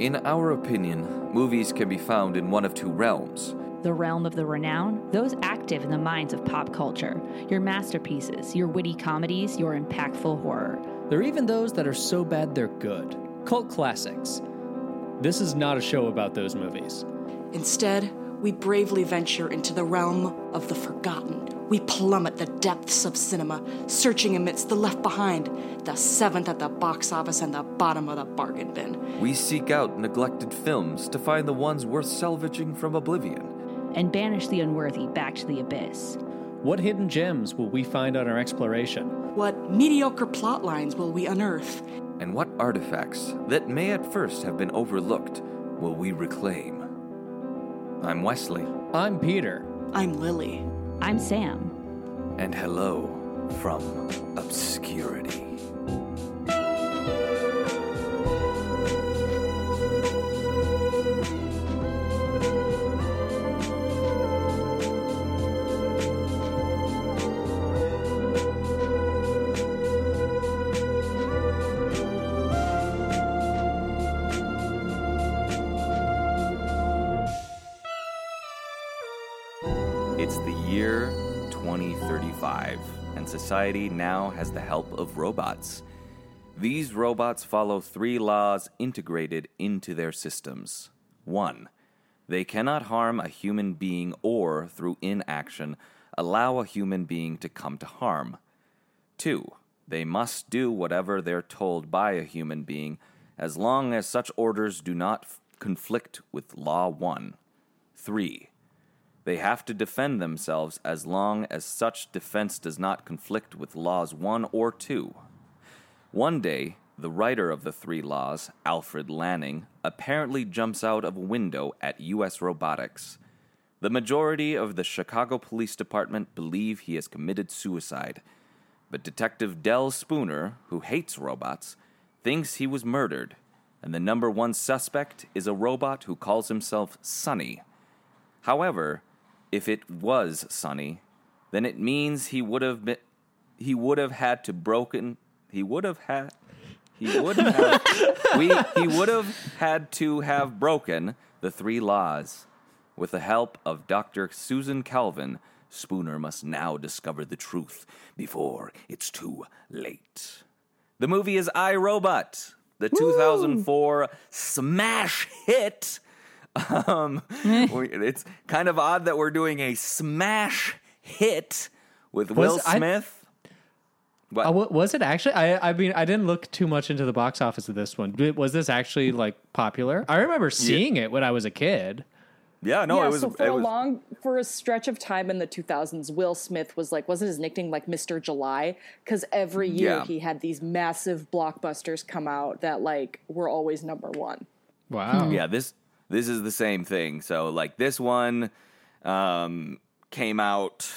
In our opinion, movies can be found in one of two realms. The realm of the renowned, those active in the minds of pop culture. Your masterpieces, your witty comedies, your impactful horror. There are even those that are so bad they're good. Cult classics. This is not a show about those movies. Instead, we bravely venture into the realm of the forgotten. We plummet the depths of cinema, searching amidst the left behind, the seventh at the box office and the bottom of the bargain bin. We seek out neglected films to find the ones worth salvaging from oblivion. And banish the unworthy back to the abyss. What hidden gems will we find on our exploration? What mediocre plot lines will we unearth? And what artifacts that may at first have been overlooked will we reclaim? I'm Wesley. I'm Peter. I'm Lily. I'm Sam. And hello from obscurity. Society now has the help of robots. These robots follow three laws integrated into their systems. One, they cannot harm a human being or, through inaction, allow a human being to come to harm. Two, they must do whatever they're told by a human being as long as such orders do not f- conflict with Law 1. Three, they have to defend themselves as long as such defense does not conflict with laws 1 or 2. One day, the writer of the three laws, Alfred Lanning, apparently jumps out of a window at U.S. Robotics. The majority of the Chicago Police Department believe he has committed suicide, but Detective Del Spooner, who hates robots, thinks he was murdered, and the number one suspect is a robot who calls himself Sonny. However, if it was Sonny, then it means he would have been he would have had to broken he would have had he would have we he would have had to have broken the three laws. With the help of Dr. Susan Calvin, Spooner must now discover the truth before it's too late. The movie is I Robot, the 2004 smash hit um, it's kind of odd that we're doing a smash hit with Will Was- I- Smith. What? Uh, was it actually? I I mean, I didn't look too much into the box office of this one. Was this actually like popular? I remember seeing it when I was a kid. yeah, no, yeah, it was. so for it a was long, for a stretch of time in the 2000s, Will Smith was like, wasn't his nickname like Mr. July? Because every year Yeah. he had these massive blockbusters come out that like were always number one. Wow. yeah. This this is the same thing. So like this one um, came out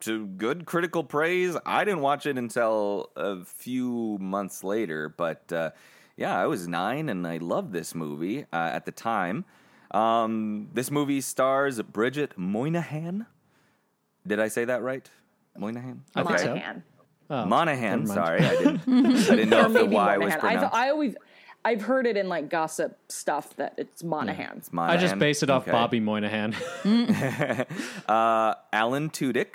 to good critical praise. I didn't watch it until a few months later, but uh, yeah, I was nine and I loved this movie uh, at the time. Um, this movie stars Bridget Moynahan. Did I say that right? Moynihan. I think. Monahan. Oh, Monahan. Sorry, I didn't. I didn't know Or if the maybe Y was Monahan. I've, pronounced. I always, I've heard it in like gossip stuff that it's Monahan. It's I just base it off Okay. Bobby Moynihan. Uh, Alan Tudyk,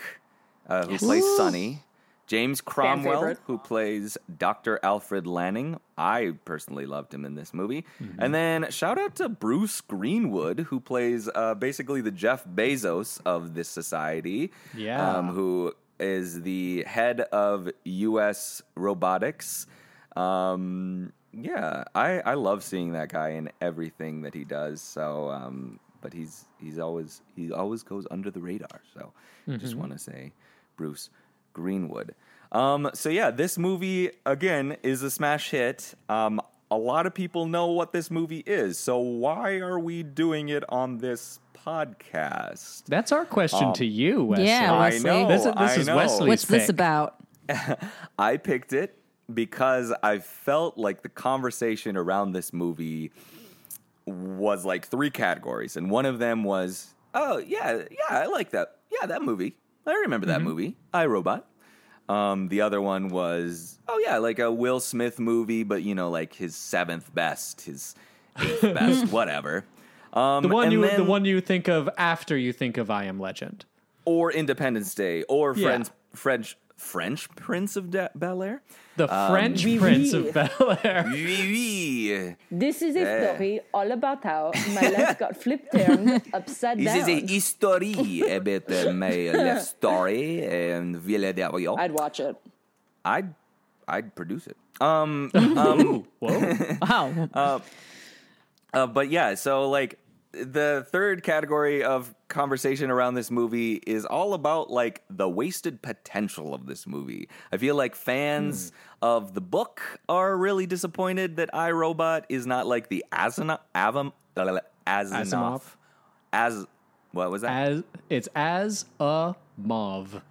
uh, who plays Sonny. James Cromwell, who plays Dr. Alfred Lanning. I personally loved him in this movie. And then shout out to Bruce Greenwood, who plays uh, basically the Jeff Bezos of this society. Yeah. Um, who is the head of U.S. robotics. Um, yeah, I, I love seeing that guy in everything that he does. So, um, but he's he's always he always goes under the radar. So, just want to say, Bruce Greenwood. Um, so yeah, this movie again is a smash hit. Um, a lot of people know what this movie is. So why are we doing it on this podcast? That's our question to you, Wesley. Yeah, I know. This, this I is know. Wesley's What's this about? I picked it because I felt like the conversation around this movie was like three categories, and one of them was, "Oh yeah, yeah, I like that. Yeah, that movie. I remember that movie. I Robot." Um, the other one was, "Oh yeah, like a Will Smith movie, but you know, like his seventh best, his eighth best, whatever. Um, The one you then- the one you think of after you think of I Am Legend. or Independence Day or Yeah. French French French Prince of Da- Bel Air. The French Prince of Bel Air. Oui, oui. This is a Yeah. story all about how my life got flipped turned upside This down. is a history about uh, my life story and Villa del Rio. I'd watch it. I'd I'd produce it. Um, um Whoa. Wow. uh, but yeah, so like the third category of conversation around this movie is all about like the wasted potential of this movie. I feel like fans of the book are really disappointed that I Robot is not like the Asimov Avam Asimov Asimov. as what was that As it's as a mauve.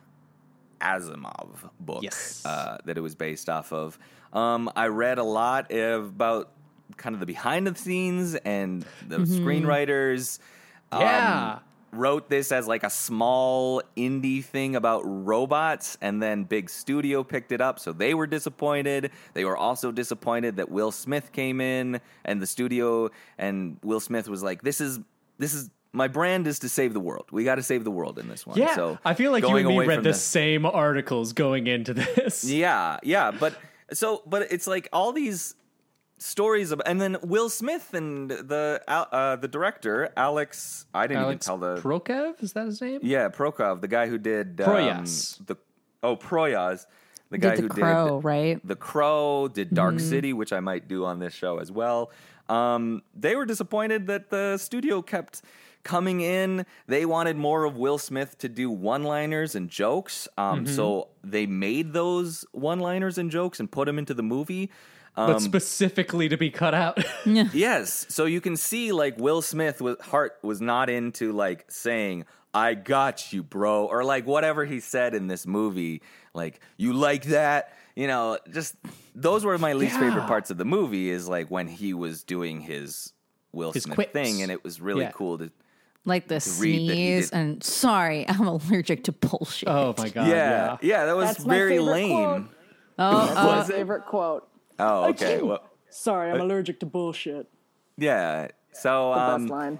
Asimov book Yes. uh, that it was based off of. Um, I read a lot about kind of the behind the scenes and the screenwriters. um, Yeah. wrote this as like a small indie thing about robots, and then big studio picked it up, so they were disappointed. They were also disappointed that Will Smith came in, and the studio and Will Smith was like, "This is this is." My brand is to save the world. We got to save the world in this one. Yeah. so I feel like you and me read the same articles going into this. yeah, yeah, but so but it's like all these stories of, and then Will Smith and the uh, the director Alex. I didn't Alex even tell the Prokev, is that his name? yeah Prokov, the guy who did um, Proyas. the oh Proyas, the guy Did who the crow, did right? the Crow, did Dark City, which I might do on this show as well. Um, they were disappointed that the studio kept coming in. They wanted more of Will Smith to do one-liners and jokes. Um, so they made those one-liners and jokes and put them into the movie. Um, but specifically to be cut out. Yes, so you can see like Will Smith was heart was not into like saying "I got you, bro" or like whatever he said in this movie. Like you like that, you know. Just those were my least favorite parts of the movie. Is like when he was doing his Will His Smith quips. thing, and it was really Yeah. cool to. Like the read sneeze and sorry, I'm allergic to bullshit. oh my god. yeah, Yeah. yeah, that was That's my very favorite lame. quote. Oh, That's uh, my favorite quote. Oh, okay. Well, Sorry, I'm allergic to bullshit. yeah. So The um, best line.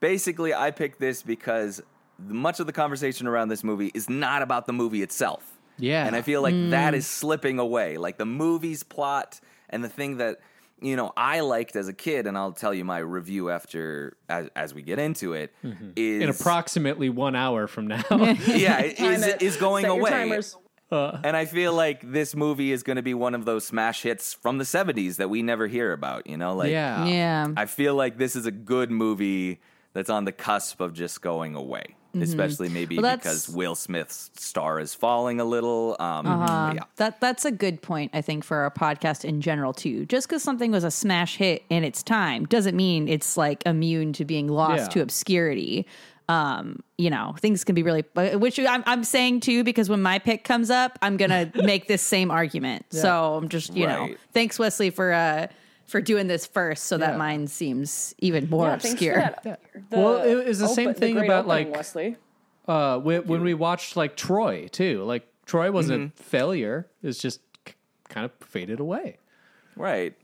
basically i picked this because much of the conversation around this movie is not about the movie itself Yeah. and i feel like that is slipping away like the movie's plot and the thing that you know i liked as a kid and i'll tell you my review after as, as we get into it is In approximately one hour from now. yeah it Time is, it. is going Set your away timers. And i feel like this movie is going to be one of those smash hits from the 70s that we never hear about you know like yeah. yeah. I feel like this is a good movie that's on the cusp of just going away. Especially maybe Mm-hmm. Well, because Will Smith's star is falling a little. Um, Uh-huh. yeah. That that's a good point, I think, for our podcast in general too. Just because something was a smash hit in its time doesn't mean it's like immune to being lost Yeah. to obscurity. Um, you know, things can be really, which I'm, I'm saying too, because when my pick comes up, I'm gonna make this same argument. So I'm just, you know, thanks Wesley for uh for doing this first, so Yeah. that mine seems even more Yeah, obscure. that. The Well, it was the same thing great about, opening, like- Wesley. Uh, when, when we watched like Troy too, like Troy wasn't Mm-hmm. failure. It's just k- kind of faded away. Right.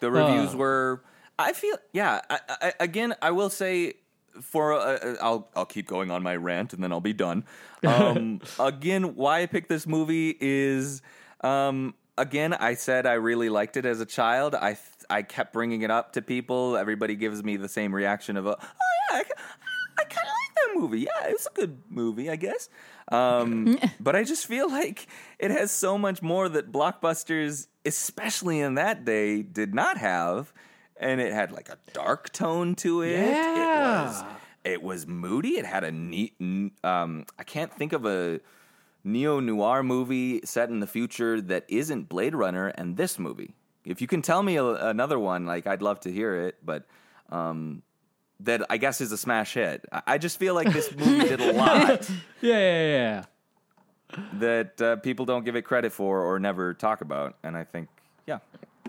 The reviews Uh. were. I feel. Yeah. I, I, again, I will say. For uh, I'll I'll keep going on my rant and then I'll be done. Um, again, why I picked this movie is um, again I said I really liked it as a child. I th- I kept bringing it up to people. Everybody gives me the same reaction of, a, "Oh yeah, I, I kind of like that movie. Yeah, it's a good movie, I guess." Um, but I just feel like it has so much more that blockbusters, especially in that day, did not have, and it had like a dark tone to it. It was Yeah. it was moody. It had a neat. Um, I can't think of a neo noir movie set in the future that isn't Blade Runner and this movie. If you can tell me a, another one, like I'd love to hear it, but um, that I guess is a smash hit. I, I just feel like this movie did a lot Yeah, yeah, yeah. that uh, people don't give it credit for or never talk about, and I think, yeah,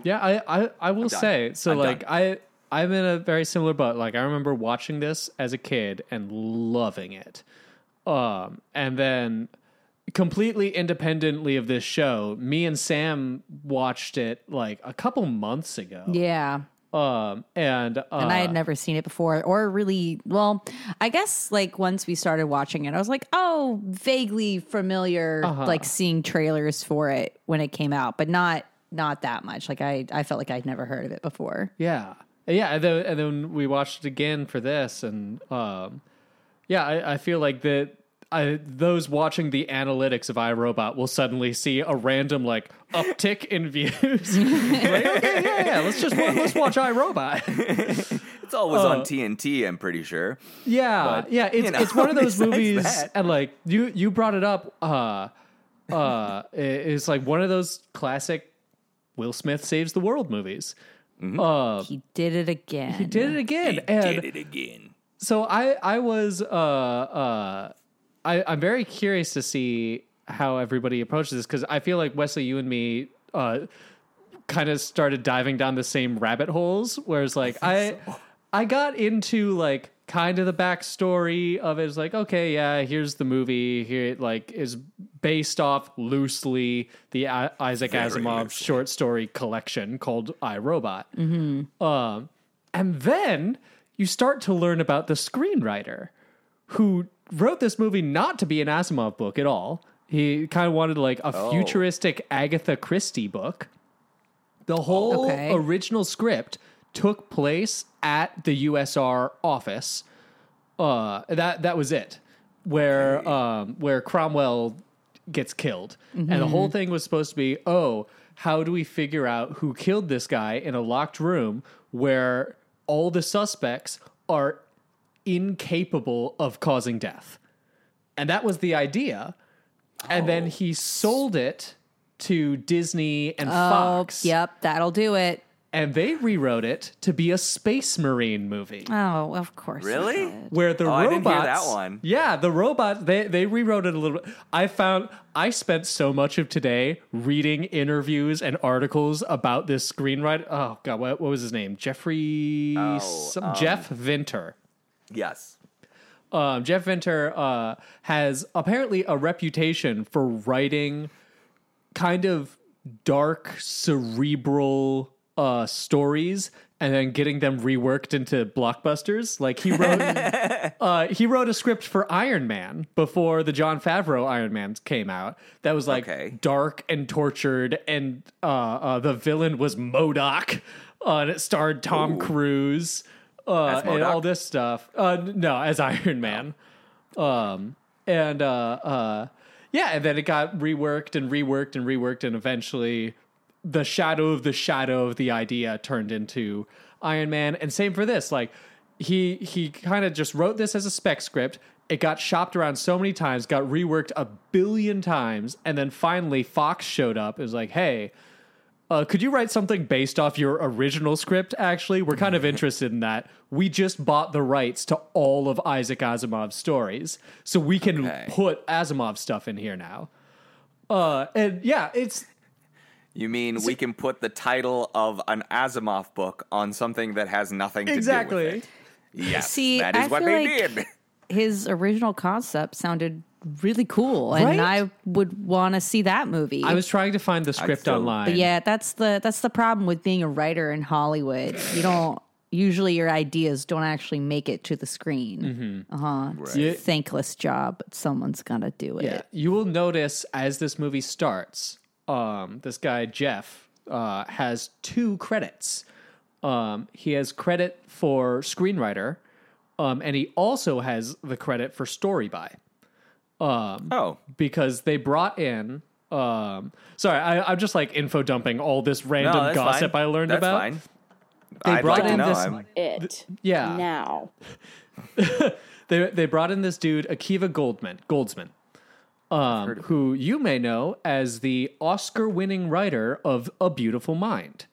Yeah, I, I, I will say so. I'm like done. I, I'm in a very similar boat. Like I remember watching this as a kid and loving it, um, and then completely independently of this show, me and Sam watched it like a couple months ago. Yeah. Um, and uh, and I had never seen it before, or really. Well, I guess like once we started watching it, I was like, oh, vaguely familiar, Uh-huh. like seeing trailers for it when it came out, but not not that much. Like I, I felt like I'd never heard of it before. Yeah, yeah, and then, and then we watched it again for this, and um, yeah, I, I feel like that. I, those watching the analytics of I Robot will suddenly see a random like uptick in views. like, okay, yeah, yeah, let's just wa- let's watch I Robot. It's always Uh, on TNT, I'm pretty sure. Yeah, But, yeah, it's you know, it's one of those movies, that- and like you you brought it up. Uh, uh, it's like one of those classic Will Smith saves the world movies. Uh, He did it again. he did it again, He and did it again. so I I was uh uh I I'm very curious to see how everybody approaches this because I feel like Wesley, you and me uh kind of started diving down the same rabbit holes. Whereas like I I got into like kind of the backstory of it. It's like okay, yeah, here's the movie. Here it like is based off loosely the I- Isaac Very Asimov loosely. short story collection called I Robot. Um, and then you start to learn about the screenwriter who wrote this movie not to be an Asimov book at all. He kind of wanted like a Oh. futuristic Agatha Christie book. The whole Okay. original script took place at the USR office. Uh, that that was it. Where um, where Cromwell gets killed, and the whole thing was supposed to be, oh, how do we figure out who killed this guy in a locked room where all the suspects are incapable of causing death? And that was the idea. And then he sold it to Disney and Oh, Fox. yep, that'll do it. And they rewrote it to be a space marine movie. Oh, of course. Really? did. Where the Oh, I didn't hear that one. yeah, the robots, they they rewrote it a little bit. I found I spent so much of today reading interviews and articles about this screenwriter. Oh god, what, what was his name? Jeffrey, Oh, some, Jeff Vintar. Yes. Um, Jeff Vintar uh, has apparently a reputation for writing kind of dark, cerebral uh, stories and then getting them reworked into blockbusters. Like he wrote, uh, he wrote a script for Iron Man before the Jon Favreau Iron Man came out. That was like Okay. dark and tortured, and uh, uh, the villain was MODOK, uh, and it starred Tom Cruise. Uh, and all this stuff. Uh, no, as Iron Man. Um, and uh, uh, yeah, and then it got reworked and reworked and reworked, and eventually the shadow of the shadow of the idea turned into Iron Man. And same for this. Like he he kind of just wrote this as a spec script. It got shopped around so many times, got reworked a billion times, and then finally Fox showed up. It was like, hey, uh, could you write something based off your original script? Actually, we're kind of interested in that. We just bought the rights to all of Isaac Asimov's stories, so we can Okay. put Asimov stuff in here now. Uh, and yeah, it's You mean we can put the title of an Asimov book on something that has nothing to do exactly. with it? Yes, See, that is I what feel they like- did. His original concept sounded really cool, and Right? I would want to see that movie. I was trying to find the script still- online. But yeah, that's the that's the problem with being a writer in Hollywood. You don't usually your ideas don't actually make it to the screen. Uh huh. It's a thankless job, but someone's gonna do it. Yeah, you will notice as this movie starts, um, this guy Jeff uh, has two credits. Um, he has credit for screenwriter, um, and he also has the credit for story by Oh, because they brought in. Um, sorry, I, I'm just like info dumping all this random that's gossip fine. I learned that's about. Fine. They I'd brought like to in know. this- I'm- It Yeah, now. they they brought in this dude Akiva Goldman Goldsman, um, who you may know as the Oscar-winning writer of A Beautiful Mind.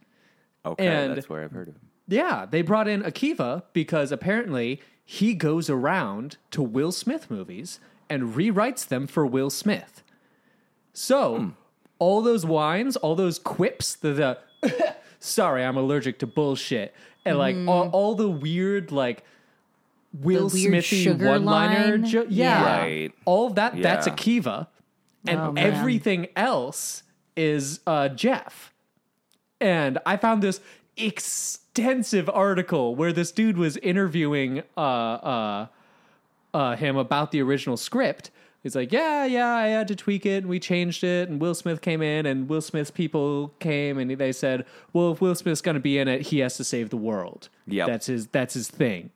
okay, and- that's where I've heard of him. Yeah, they brought in Akiva because apparently he goes around to Will Smith movies and rewrites them for Will Smith. So all those wines, all those quips, the, the sorry, I'm allergic to bullshit, and like all, all the weird like Will The weird Smithy one-liner, line? jo- yeah, Yeah. Right. all of that. That's Yeah. Akiva, and Oh, everything else is uh, Jeff. And I found this extensive article where this dude was interviewing uh, uh, uh, him about the original script. He's like, yeah, yeah, I had to tweak it and we changed it. And Will Smith came in and Will Smith's people came and they said, well, if Will Smith's going to be in it, he has to save the world. Yeah, That's his, that's his thing.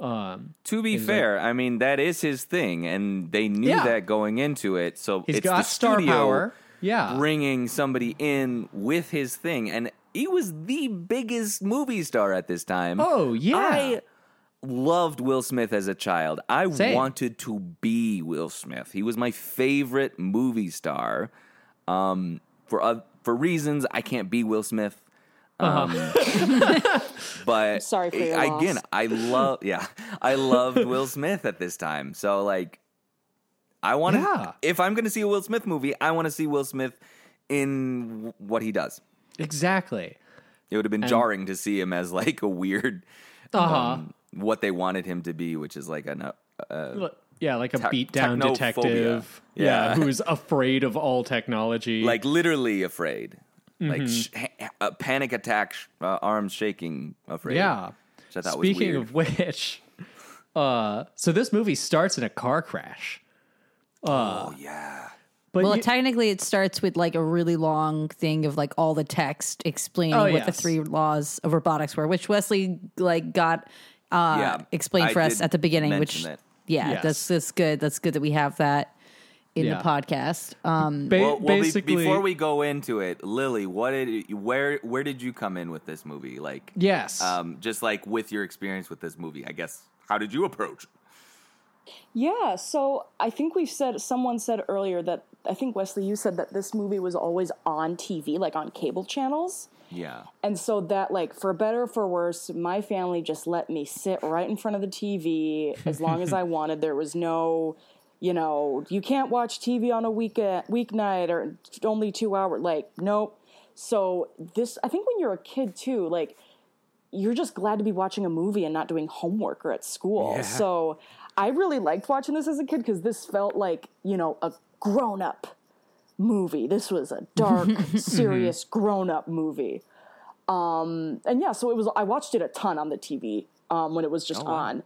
To be fair, I mean that is his thing, and they knew Yeah. that going into it. So He's it's got the star studio power. Yeah. bringing somebody in with his thing, and he was the biggest movie star at this time. Oh, yeah. I loved Will Smith as a child. I Same. wanted to be Will Smith. He was my favorite movie star. Um, for uh, for reasons I can't be Will Smith. Um, but sorry for your I- loss. again, I love yeah, I loved Will Smith at this time. So like, I want to Yeah. if I'm going to see a Will Smith movie, I want to see Will Smith in w- what he does. Exactly. It would have been jarring to see him as like a weird, Uh-huh. um, what they wanted him to be, which is like an uh, Yeah, like a Tech- beat down detective. Yeah. Yeah. who's afraid of all technology. like literally afraid, like Mm-hmm. sh- a panic attack, sh- uh, arms shaking, afraid. yeah. which I thought was Speaking weird. of which, uh, so this movie starts in a car crash. oh yeah, But Well, you- technically, it starts with like a really long thing of like all the text explaining Oh, what the three laws of robotics were, which Wesley like got uh, Yeah, explained I for us at the beginning. Which, mention it. yeah, Yes. that's that's good. That's good that we have that in Yeah. the podcast. Um, ba- well, well be- basically, before we go into it, Lily, what did where where did you come in with this movie? Like, yes, um, just like with your experience with this movie, I guess. How did you approach? Yeah, so I think we've said someone said earlier that I think Wesley you said that this movie was always on TV, like on cable channels. Yeah, And so that like for better or for worse, my family just let me sit right in front of the TV as long as I wanted. There was no, you know, you can't watch TV on a weekend weeknight or only 2 hours like nope. So this I think when you're a kid too, like you're just glad to be watching a movie and not doing homework or at school. Yeah. So I really liked watching this as a kid because this felt like, you know, a grown up movie. This was a dark, serious grown up movie. Um, and yeah, so it was, I watched it a ton on the TV um, when it was just on.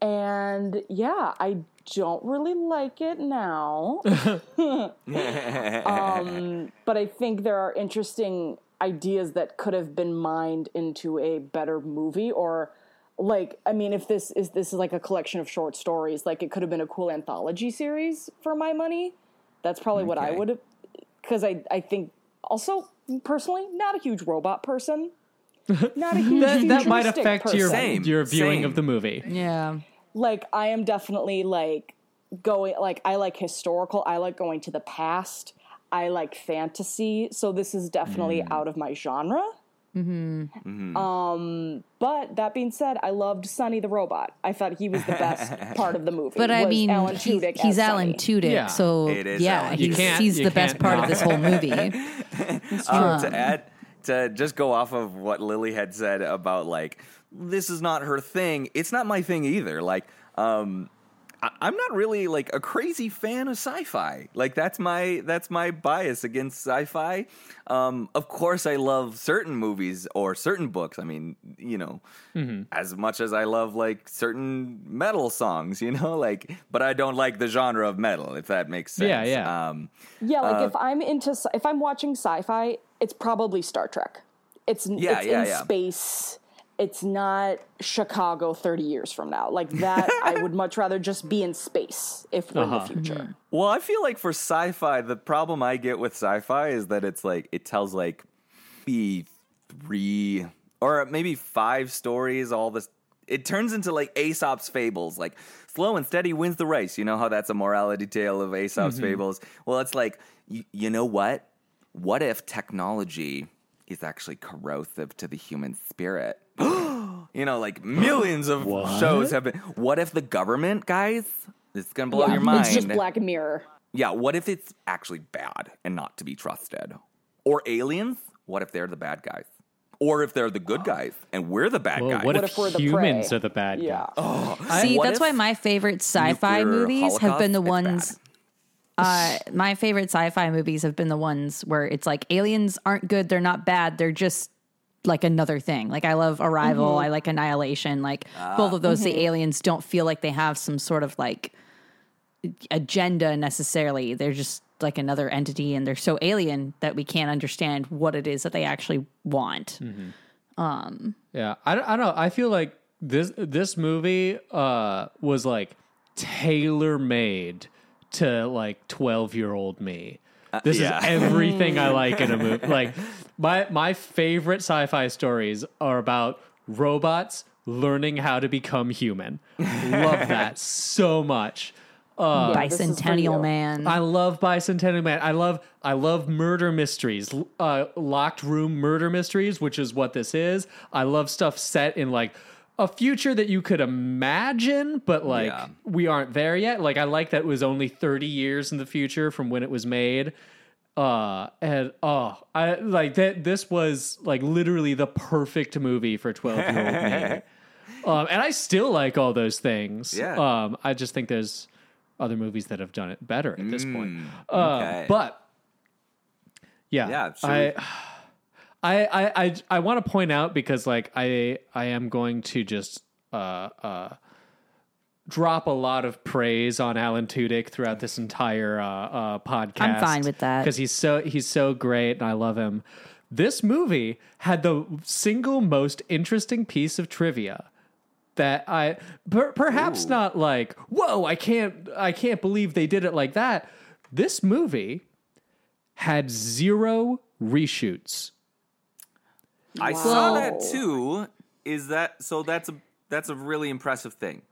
And yeah, I don't really like it now. um, but I think there are interesting ideas that could have been mined into a better movie or like I mean if this is this is like a collection of short stories like it could have been a cool anthology series for my money. That's probably what I would have cuz I I think also personally not a huge robot person. Not a huge that, that might futuristic affect your Same, your viewing same. of the movie. yeah, like I am definitely like going like I like historical. I like going to the past. I like fantasy. So this is definitely Mm. out of my genre. Mm-hmm. Um, but that being said, I loved Sonny the robot. I thought he was the best part of the movie. but I mean, Alan he- Tudyk he's as Alan Sonny. Tudyk, Yeah. so yeah, Alan You he's, he's you the best can't part of this whole movie. um, to add to just go off of what Lily had said about like this is not her thing. It's not my thing either. Like, um, I, I'm not really like a crazy fan of sci-fi. Like that's my that's my bias against sci-fi. Um, of course, I love certain movies or certain books. I mean, you know, as much as I love like certain metal songs, you know, like, but I don't like the genre of metal. If that makes sense. Yeah, yeah. Um, Yeah, like Uh, if I'm into if I'm watching sci-fi, it's probably Star Trek. It's Yeah, it's yeah, in yeah. space. It's not Chicago 30 years from now. Like that I would much rather just be in space if we're Uh-huh. in the future. Well, I feel like for sci-fi, the problem I get with sci-fi is that it's like it tells like maybe three or maybe five stories. All this, it turns into like Aesop's fables. Like slow and steady wins the race. You know how that's a morality tale of Aesop's fables. Well, it's like you, you know what? What if technology is actually corrosive to the human spirit? you know, like millions of shows have been. What if the government, guys? This is gonna blow Yeah, your mind. It's just Black Mirror. Yeah, what if it's actually bad and not to be trusted? Or aliens? What if they're the bad guys? Or if they're the good guys and we're the bad Well, guys? what, What if, if we're the humans prey? are the bad Yeah. guys? See, what that's if why my favorite sci-fi nuclear movies have been the holocaust? It's ones. Uh, my favorite sci-fi movies have been the ones where it's like aliens aren't good, they're not bad, they're just like another thing. Like I love Arrival, mm-hmm. I like Annihilation. Like ah. both of those, the mm-hmm. aliens don't feel like they have some sort of like agenda necessarily. They're just like another entity, and they're so alien that we can't understand what it is that they actually want. Mm-hmm. Um, yeah, I, don't- I don't know. I feel like this this movie uh, was like tailor made to like twelve year old me. Uh, this yeah. is everything I like in a movie. Like my my favorite sci fi stories are about robots learning how to become human. Love that so much. this is for Bicentennial. Man. I love Bicentennial Man. I love I love murder mysteries, uh, locked room murder mysteries, which is what this is. I love stuff set in like a future that you could imagine, but like Yeah. we aren't there yet. Like I like that it was only thirty years in the future from when it was made. Uh and oh I like that this was like literally the perfect movie for twelve year old me. Um, and I still like all those things. Yeah. Um, I just think there's other movies that have done it better at this point. Uh, okay. But yeah, Yeah, I, I, I, I, I want to point out because like I, I am going to just uh, uh, drop a lot of praise on Alan Tudyk throughout this entire uh, uh, podcast. I'm fine with that. because he's so he's so great and I love him. This movie had the single most interesting piece of trivia that I per, perhaps not like whoa I can't I can't believe they did it like that. This movie had zero reshoots. I saw that too. Is that so? That's a that's a really impressive thing.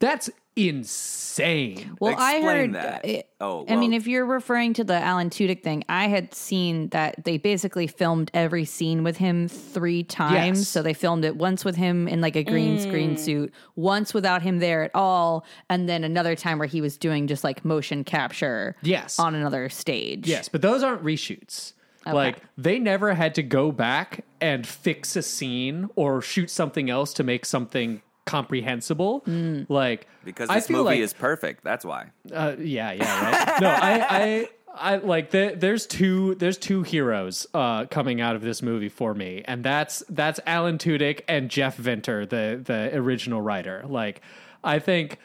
That's insane. Well, I Explain heard. that. it- Oh, I mean, if you're referring to the Alan Tudyk thing, I had seen that they basically filmed every scene with him three times. Yes. So they filmed it once with him in like a green Mm. screen suit, once without him there at all, and then another time where he was doing just like motion capture. Yes. on another stage. Yes, but those aren't reshoots. Like they never had to go back and fix a scene or shoot something else to make something comprehensible. Like because I this feel movie like, is perfect. That's why. Uh, yeah, yeah, right. no, I, I, I like the, there's two there's two heroes uh, coming out of this movie for me, and that's that's Alan Tudyk and Jeff Vintar, the the original writer. Like, I think,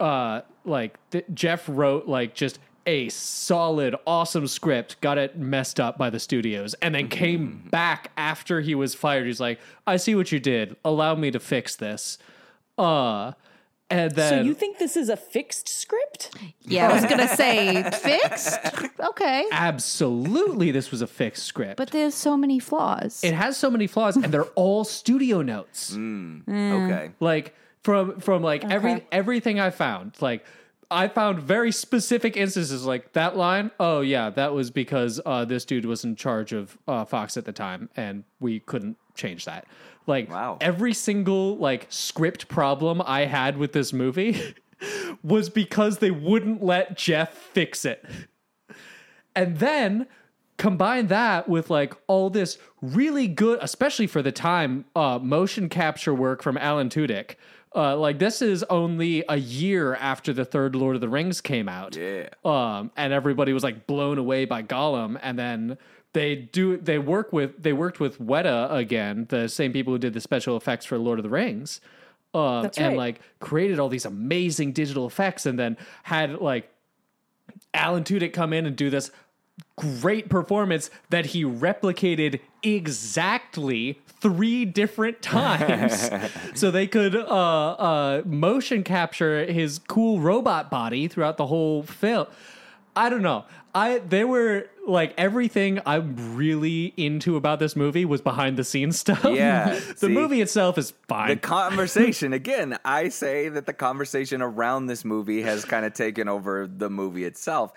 uh, like th- Jeff wrote like just a solid, awesome script, got it messed up by the studios, and then came mm-hmm. back after he was fired. He's like, I see what you did. Allow me to fix this. Uh, and then So you think this is a fixed script? Yeah, I was gonna say fixed. Okay, absolutely this was a fixed script. but there's so many flaws. it has so many flaws and they're all studio notes. Mm, mm. Okay. Like from from like every everything I found, like I found very specific instances like that line. Oh yeah, that was because uh, this dude was in charge of uh, Fox at the time, and we couldn't change that. Like Wow. every single like script problem I had with this movie was because they wouldn't let Jeff fix it. And then combine that with like all this really good, especially for the time, uh, motion capture work from Alan Tudyk. Uh, like this is only a year after the third Lord of the Rings came out. Yeah. Um, and everybody was like blown away by Gollum, and then they do they work with they worked with Weta again, the same people who did the special effects for Lord of the Rings. Um, That's and like created all these amazing digital effects, and then had like Alan Tudyk come in and do this great performance that he replicated exactly three different times so they could uh, uh, motion capture his cool robot body throughout the whole film i don't know i they were like everything i'm really into about this movie was behind the scenes stuff Yeah, the see? movie itself is fine. The conversation again. I say that the conversation around this movie has kind of taken over the movie itself.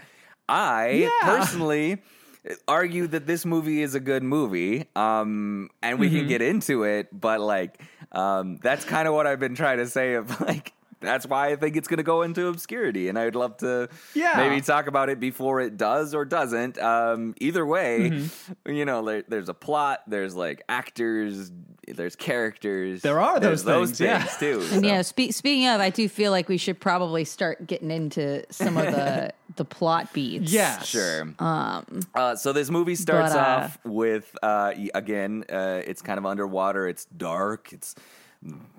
I Yeah. personally argue that this movie is a good movie, um, and we Mm-hmm. can get into it. But like, um, that's kind of what I've been trying to say. Of like, that's why I think it's going to go into obscurity, and I'd love to Yeah. maybe talk about it before it does or doesn't. Um, either way, Mm-hmm. you know, there, there's a plot. There's like actors there's characters. There are there's those those things, yeah. things too. And so- yeah, spe- speaking of, I do feel like we should probably start getting into some of the the plot beats. Yeah. Sure. Um, uh, so this movie starts but, uh, off with uh, again, uh, it's kind of underwater. It's dark. It's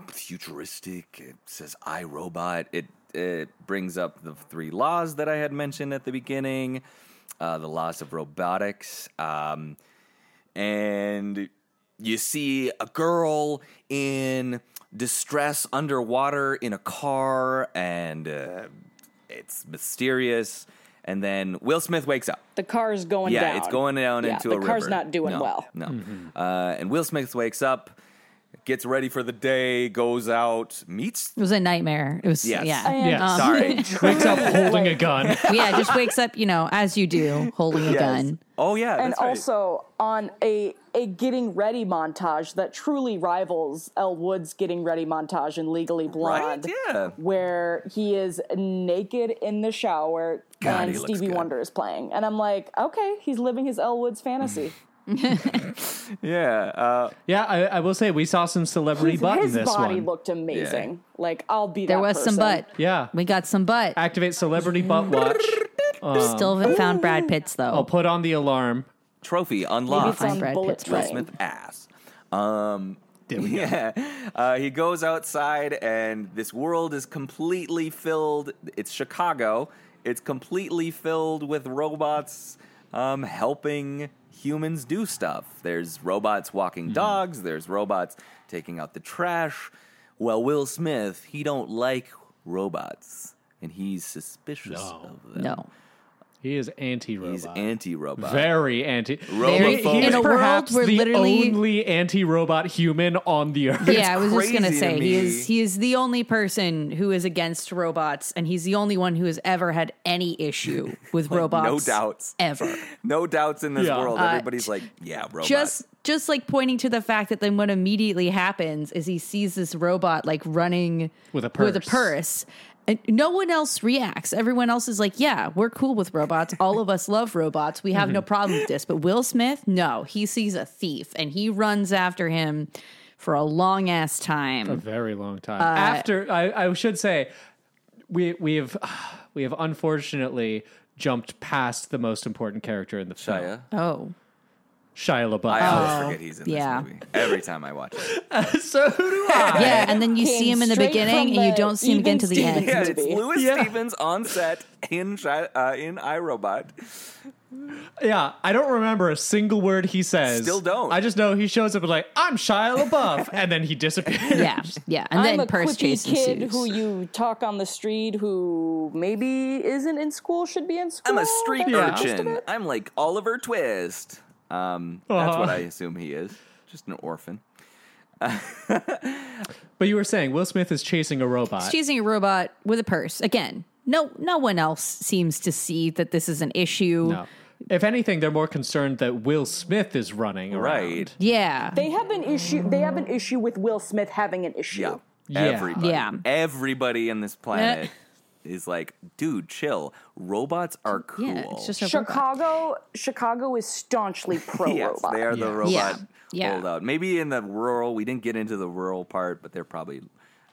futuristic. It says "I Robot." It it brings up the three laws that I had mentioned at the beginning, uh, the laws of robotics, um, and you see a girl in distress underwater in a car, and uh, it's mysterious. And then Will Smith wakes up. The car's going Yeah, down. Yeah, it's going down Yeah, into the car's not doing No, well. No. Uh, and Will Smith wakes up, gets ready for the day, goes out, meets. It was a nightmare. It was Yes. yeah. And Yeah. Sorry. Wakes up holding a gun. yeah, just wakes up, you know, as you do, holding a gun. Oh yeah, and right. also on a a getting ready montage that truly rivals Elle Wood's getting ready montage in Legally Blonde. Right? Yeah. Where he is naked in the shower God, and Stevie. Wonder is playing. And I'm like, okay, he's living his Elle Woods fantasy. Mm-hmm. Yeah. Uh, Yeah, I, I will say we saw some celebrity his butt in his this body one. looked amazing. Like, I'll be There that was some butt. yeah. We got some butt. Activate celebrity butt watch. Still haven't found Brad Pitt's though. I'll put on the alarm. trophy Maybe unlocked. it's on Brad Pitt's Will Smith ass. Um, yeah. Uh, he goes outside, and this world is completely filled. It's Chicago. It's completely filled with robots um, helping humans do stuff. There's robots walking hmm. dogs. There's robots taking out the trash. Well, Will Smith, he don't like robots, and he's suspicious No. of them. no. He is anti-robot. He's anti-robot. Very anti. Very- He- Robophobic. He's in a world perhaps where the literally- only anti-robot human on the earth. Yeah, I was just gonna crazy to say he is he is the only person who is against robots, and he's the only one who has ever had any issue with robots. no doubts. ever. No doubts in this Yeah. world. Uh, Everybody's like, yeah, robot. Just just like pointing to the fact that then what immediately happens is he sees this robot like running With a with a purse. Purse. And no one else reacts. Everyone else is like, "Yeah, we're cool with robots. All of us love robots. We have Mm-hmm. no problem with this." But Will Smith, no, he sees a thief and he runs after him for a long ass time. a very long Uh, time. After I, I should say, we we have we have unfortunately jumped past the most important character in the film, Shia. Oh, Shia LaBeouf. I always forget he's in yeah. this movie. Every time I watch it. so who do I. yeah, and then you Came see him in the beginning, and you don't see him again to the end. Stevens Yeah, it's movie. Louis Yeah. Stevens on set in Shi- uh, in I Robot. Yeah, I don't remember a single word he says. Still don't. I just know he shows up and like, I'm Shia LaBeouf, and then he disappears. Yeah, yeah, and I'm then a purse quippy chase kid ensues. who you talk on the street who maybe isn't in school, should be in school. I'm a street That's urchin. I'm like Oliver Twist. Um, That's Uh-huh. what I assume he is. Just an orphan. But you were saying Will Smith is chasing a robot. chasing a robot with a purse. Again, no, no one else seems to see that this is an issue. no. If anything, they're more concerned that Will Smith is running around. Right. Yeah, They have an issue. They have an issue with Will Smith having an issue. Yeah. Yeah. Everybody. Yeah. Everybody in this planet is like, dude, chill. Robots are cool. yeah, it's just a robot. Chicago, Chicago is staunchly pro Yes, robot. they are the robot Yeah. Yeah. holdout. Maybe in the rural, we didn't get into the rural part, but they're probably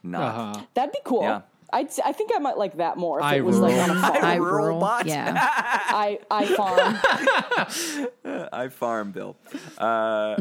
not. Uh-huh. That'd be cool. Yeah. I'd, s- I think I might like that more if I it was like on a farm. I rural roll. bot. Yeah, I, I farm. I farm Bill. Uh,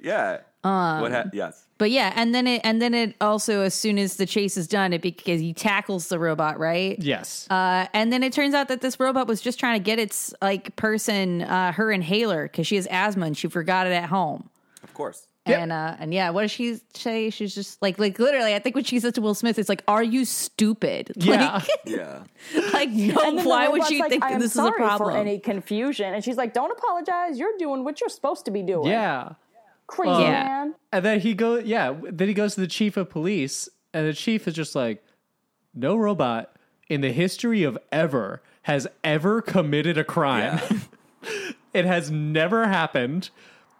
yeah. Um, what? Ha- yes. but yeah, and then it and then it also as soon as the chase is done, it because he tackles the robot, right? Yes. Uh, and then it turns out that this robot was just trying to get its like person, uh, her inhaler, because she has asthma and she forgot it at home. Of course. And uh, and yeah, what does she say? She's just like like literally. I think what she says to Will Smith is like, "Are you stupid?" Yeah. Like, Yeah. like no. And Why would robot's she like, think I that this is a problem? for any confusion. And she's like, "Don't apologize. You're doing what you're supposed to be doing." yeah. Crazy Yeah. man. And then he go yeah, then he goes to the chief of police, and the chief is just like, no robot in the history of ever has ever committed a crime. it has never happened.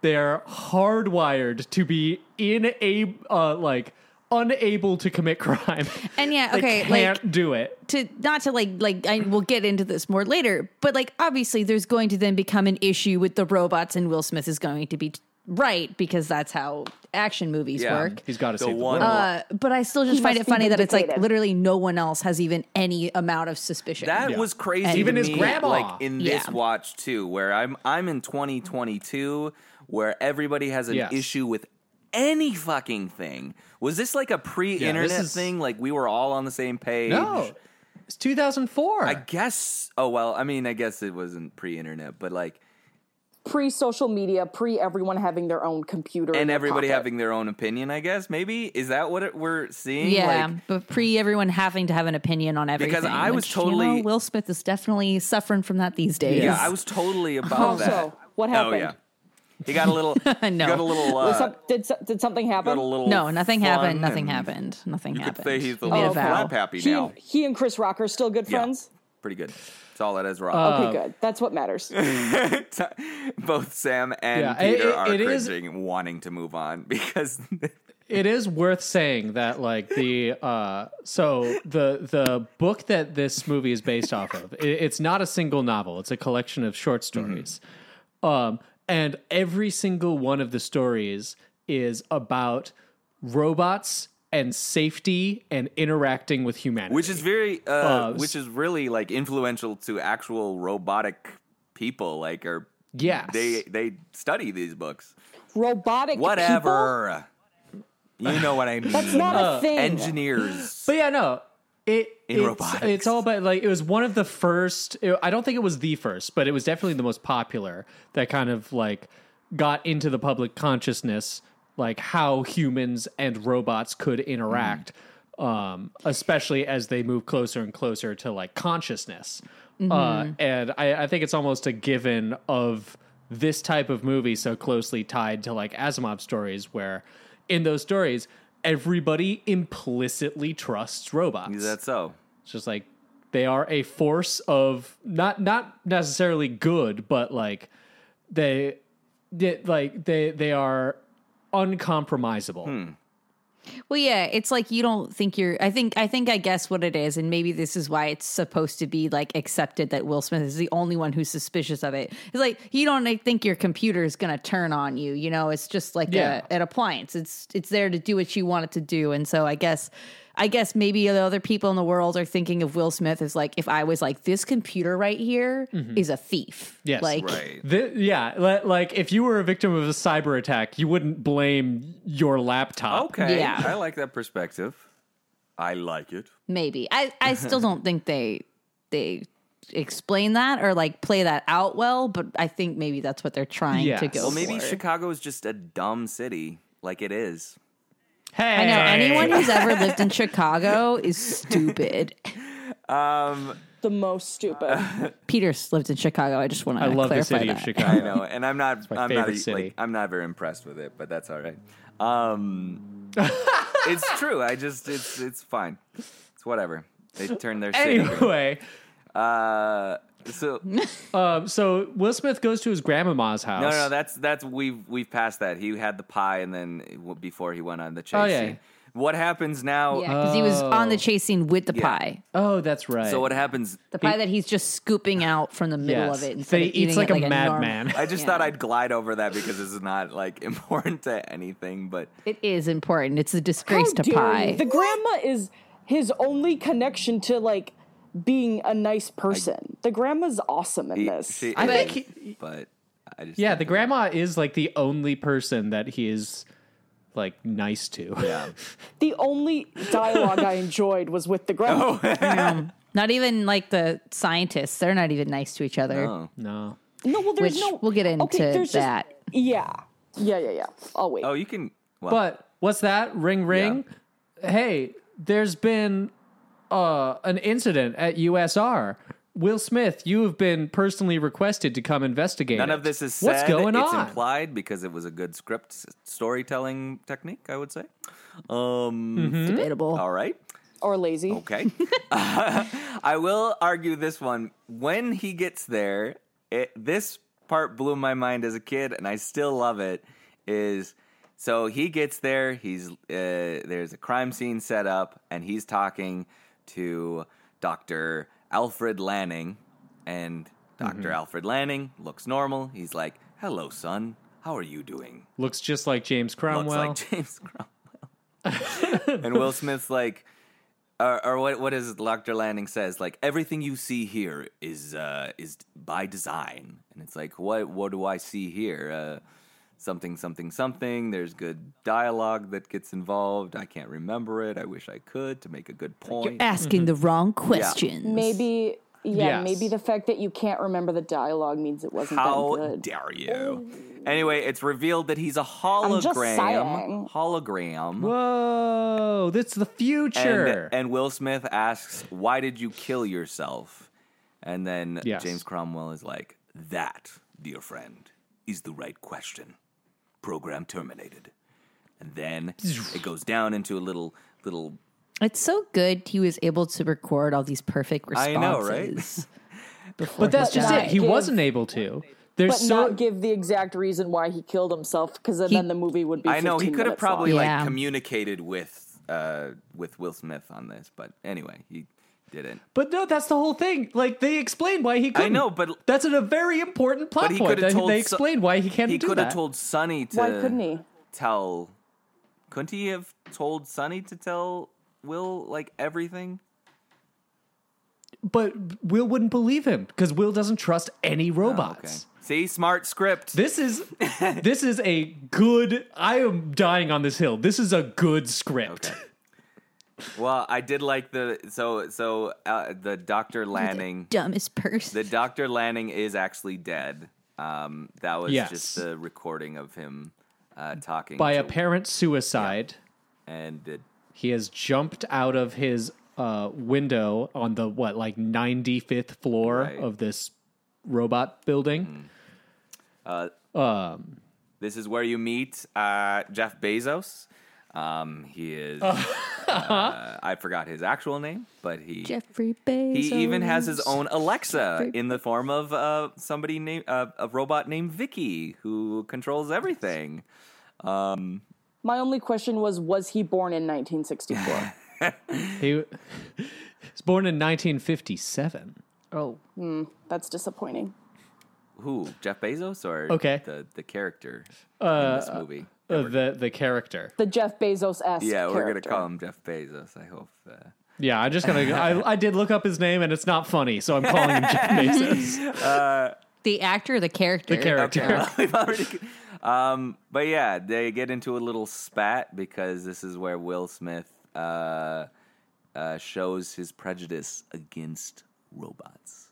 They're hardwired to be in a uh, like unable to commit crime. And yeah, They okay, can't like do it. to not to like like I will get into this more later, but like obviously there's going to then become an issue with the robots, and Will Smith is going to be right because that's how action movies Yeah. work. He's got to The save the one- world. Uh, but I still just He find it funny that it's like literally no one else has even any amount of suspicion. That Yeah. was crazy. And- Even his me, grandma. like in this Yeah. watch too, where I'm I'm in 2022, where everybody has an Yes. issue with any fucking thing. Was this like a pre-internet this is- thing? Like we were all on the same page? no, it's 2004. I guess. Oh well, I mean, I guess it wasn't pre-internet, but like, Pre social media, pre everyone having their own computer. and everybody pocket. having their own opinion. I guess maybe is that what it, we're seeing? yeah, Like, but pre everyone having to have an opinion on everything. Because I was which, you know, totally- Will Smith is definitely suffering from that these days. yeah, I was totally about Also, that. what Oh happened? yeah, he got a little. No. got a little. Was Uh, some- did did something happen? got a little. no, nothing happened. Nothing happened. Nothing You happened. could say he's a He made little a vow. flap happy now. and, he and Chris Rock are still good Yeah. friends. Pretty good. That's all that is wrong. Uh, Okay, good. That's what matters. Both Sam and Yeah, Peter it- are it is- cringing, wanting to move on because it is worth saying that like the uh so the the book that this movie is based off of it, it's not a single novel it's a collection of short stories um and every single one of the stories is about robots and safety and interacting with humanity which is very, uh, Uh, which is really like influential to actual robotic people. Like, or yes they they study these books. Robotic people? Whatever. You know what I mean. That's not a thing. engineers. But yeah, no. It In it's, it's all about like it was one of the first. it- I don't think it was the first, but it was definitely the most popular that kind of like got into the public consciousness, like how humans and robots could interact, um, especially as they move closer and closer to like consciousness. Uh, and I, I think it's almost a given of this type of movie so closely tied to like Asimov stories, where in those stories everybody implicitly trusts robots. Is that so? It's just like they are a force of not not necessarily good, but like they, they like they they are uncompromisable. Hmm. Well, yeah, it's like you don't think you're. I think. I think. I guess what it is, and maybe this is why it's supposed to be like accepted that Will Smith is the only one who's suspicious of it. It's like you don't like, think your computer is going to turn on you. You know, it's just like Yeah. a, an appliance. It's it's there to do what you want it to do, and so I guess. I guess maybe the other people in the world are thinking of Will Smith as like if I was like this computer right here mm-hmm. is a thief. Yes. like Right. The- yeah, li- like if you were a victim of a cyber attack, you wouldn't blame your laptop. Okay. Yeah. I like that perspective. I like it. maybe i i still don't think they they explain that or like play that out well but i think maybe that's what they're trying Yes. to go Well, maybe for. Chicago is just a dumb city, like it is. Hey, i know anyone who's ever lived in chicago is stupid Um, the most stupid. peter's lived in chicago i just want to I love the city that. of Chicago. I know, and I'm not. my I'm not. favorite a- city. Like, I'm not very impressed with it, but that's all right. Um, it's true. I just. It's. It's fine. It's whatever. They turn their city. Anyway, Uh, so no, um, so Will Smith goes to his grandmama's house. no, no. That's that's we've we've passed that. He had the pie, and then before he went on the chase Oh, yeah. scene. What happens now? yeah because he was on the chase scene with the Yeah. pie oh, that's right. So what happens? the pie that he's just scooping out from the middle Yes. of it instead They of eating eats like it a like madman. I just Yeah. thought I'd glide over that because this is not like important to anything, but it is important it's a disgrace How to dare pie you? The grandma is his only connection to like being a nice person. the grandma's awesome in he, this. she I is, think he- but I just yeah, the grandma is like the only person that he is like nice to. yeah. the only dialogue I enjoyed was with the grandma. Um, not even like the scientists they're not even nice to each other Oh. No. No, well, there's Which no. we'll get into okay, there's that. Just, yeah, yeah, yeah, yeah. I'll wait. Oh, you can. Well, But what's that? Ring ring. Hey, there's been uh an incident at USR. Will Smith, you have been personally requested to come investigate. none it. of this is said. What's going it's on? implied because it was a good script storytelling technique. I would say. Um. Mm-hmm. debatable All right. Or lazy. Okay. I will argue this one. When he gets there, it, this part blew my mind as a kid, and I still love it. Is so he gets there. He's uh, there's a crime scene set up, and he's talking to Doctor Alfred Lanning, and doctor Alfred Lanning looks normal. He's like, "Hello, son. How are you doing? Looks just like James Cromwell. Looks like James Cromwell. and Will Smith's like, or, or what? What is Dr. Lanning says? Like everything you see here is uh, is by design, and it's like, what? What do I see here? Uh, something, something, something. There's good dialogue that gets involved. I can't remember it. I wish I could to make a good point. Asking the mm-hmm. wrong questions. Maybe, yeah, Yes. maybe the fact that you can't remember the dialogue means it wasn't How that good. dare you? Oh. Anyway, it's revealed that he's a just hologram. saying. Hologram. Whoa, that's the future. And, and Will Smith asks, "Why did you kill yourself?" And then Yes. James Cromwell is like, "That, dear friend, is the right question." Program terminated. And then it goes down into a little little It's so good he was able to record all these perfect responses. I responses. know, right? but that's just not it. He give- wasn't able to. There's But so not give the exact reason why he killed himself, because He- then the movie would be. I know he could have probably long. Yeah. like communicated with uh with Will Smith on this, but anyway, he didn't. But no, that's the whole thing. Like they explained why he couldn't. know, but- that's a very important plot But he point. could They- told they explained why he can't He do could that. have told Sonny to Why couldn't he? tell couldn't he have told Sonny to tell Will like everything? but Will wouldn't believe him because Will doesn't trust any Oh, robots. See, smart script. This is this is a good. I am dying on this hill. This is a good script. Okay. Well, I did like the so so uh, the Doctor Lanning. Dumbest person. The Doctor Lanning is actually dead. Um, that was Yes. just the recording of him uh, talking By to- apparent suicide, and it, he has jumped out of his uh, window on the what like ninety fifth floor Right. of this robot building. this is where you meet uh, Jeff Bezos. Um, he is. uh, I forgot his actual name, but he Jeffrey Bezos. He even has his own Alexa in the form of uh, somebody named uh, a robot named VIKI who controls everything. Um, My only question was: Was he born in 1964? He was born in nineteen fifty seven. Oh, That's disappointing. Who? Jeff Bezos or Okay. the the character in this movie? Uh, the the character. The Jeff Bezos s. yeah, we're gonna call him Jeff Bezos. I hope. Uh, Yeah, I'm just gonna. I, I did look up his name and it's not funny, so I'm calling him Jeff Bezos. the actor, the character. The character. We've already. Um, but yeah, they get into a little spat because this is where Will Smith uh, uh, shows his prejudice against robots.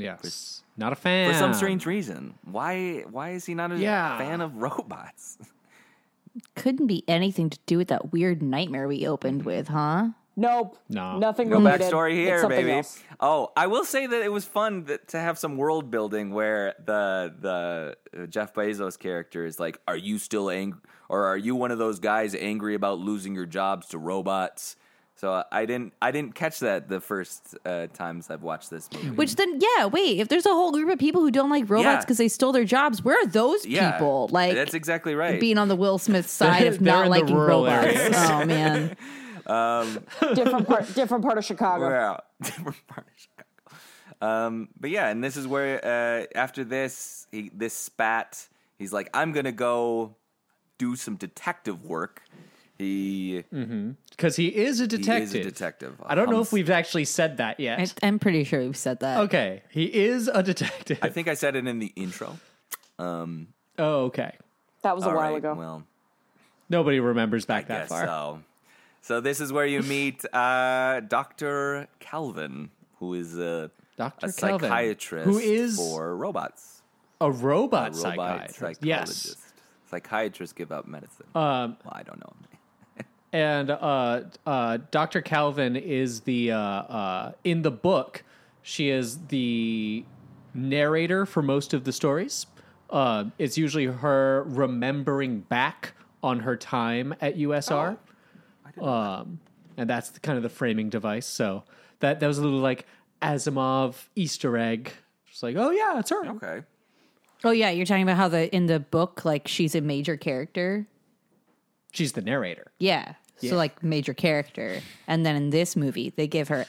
Yes, not a fan for some strange reason. Why why is he not a Yeah. fan of robots? Couldn't be anything to do with that weird nightmare we opened with, huh? Nope. No. Nothing No related. backstory It's here, something baby. else. Oh, I will say that it was fun that, to have some world building where the the uh, Jeff Bezos character is like, "Are you still angry, or are you one of those guys angry about losing your jobs to robots?" So uh, I didn't I didn't catch that the first uh, times I've watched this movie. Which then, yeah, wait, if there's a whole group of people who don't like robots Yeah. because they stole their jobs, where are those yeah, people? Like, that's exactly right. being on the Will Smith side of not in the liking robots. areas. Oh, man. Different part. different part of Chicago. Yeah, different part of Chicago. Um, but yeah, and this is where uh, after this, he this spat. He's like, I'm gonna go do some detective work. He, because he is a he detective. is a detective. I don't know Um, if we've actually said that yet. I, I'm pretty sure we've said that. okay, he is a detective. I think I said it in the intro. Um. oh, okay. That was a while right, ago. Well, Nobody remembers back I that guess far. so. So this is where you meet uh, Doctor Calvin, who is a, Dr. a Calvin, psychiatrist who is for robots. a robot, A robot psychiatrist. psychologist. Yes. Psychiatrists give out medicine. Um, well, I don't know. And uh, uh, Dr. Calvin is the uh, uh, in the book. She is the narrator for most of the stories. Uh, it's usually her remembering back on her time at USR, um, and that's the, kind of the framing device. So that that was a little like Asimov Easter egg. Just like, oh yeah, it's her. Okay. Oh, yeah, you're talking about how the in the book, like, she's a major character. She's the narrator. Yeah. Yeah. So, like, major character. And then in this movie, they give her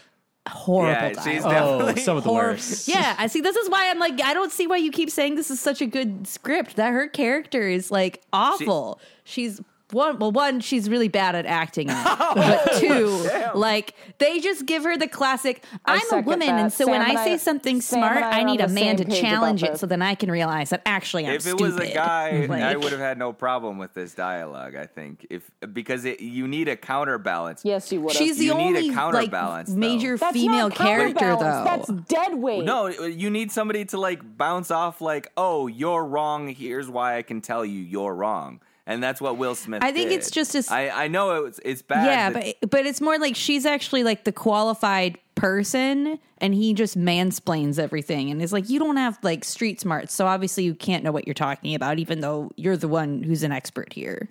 horrible Yeah, she's dialogue. Oh, definitely some of the Horrible. worst. Yeah, I see. This is why I'm like, I don't see why you keep saying this is such a good script. That her character is like awful. she's one. Well, one, she's really bad at acting, in it. but oh, two, like they just give her the classic. I'm a woman, that. and so when and I say something Sam smart, I I need a man to same page about challenge it, this. so then I can realize that actually I'm if it stupid. was a guy, I would have had no problem with this dialogue. I think if because it, you need a counterbalance. Yes, you would. She's the You need a only like major That's female not character, though. That's dead weight. No, you need somebody to like bounce off, like, "Oh, you're wrong. Here's why I can tell you you're wrong," and that's what Will Smith. I think did. it's just as- I I know it's it's bad. Yeah, that- but but it's more like she's actually like the qualified person, and he just mansplains everything, and is like, you don't have like street smarts, so obviously you can't know what you're talking about, even though you're the one who's an expert here.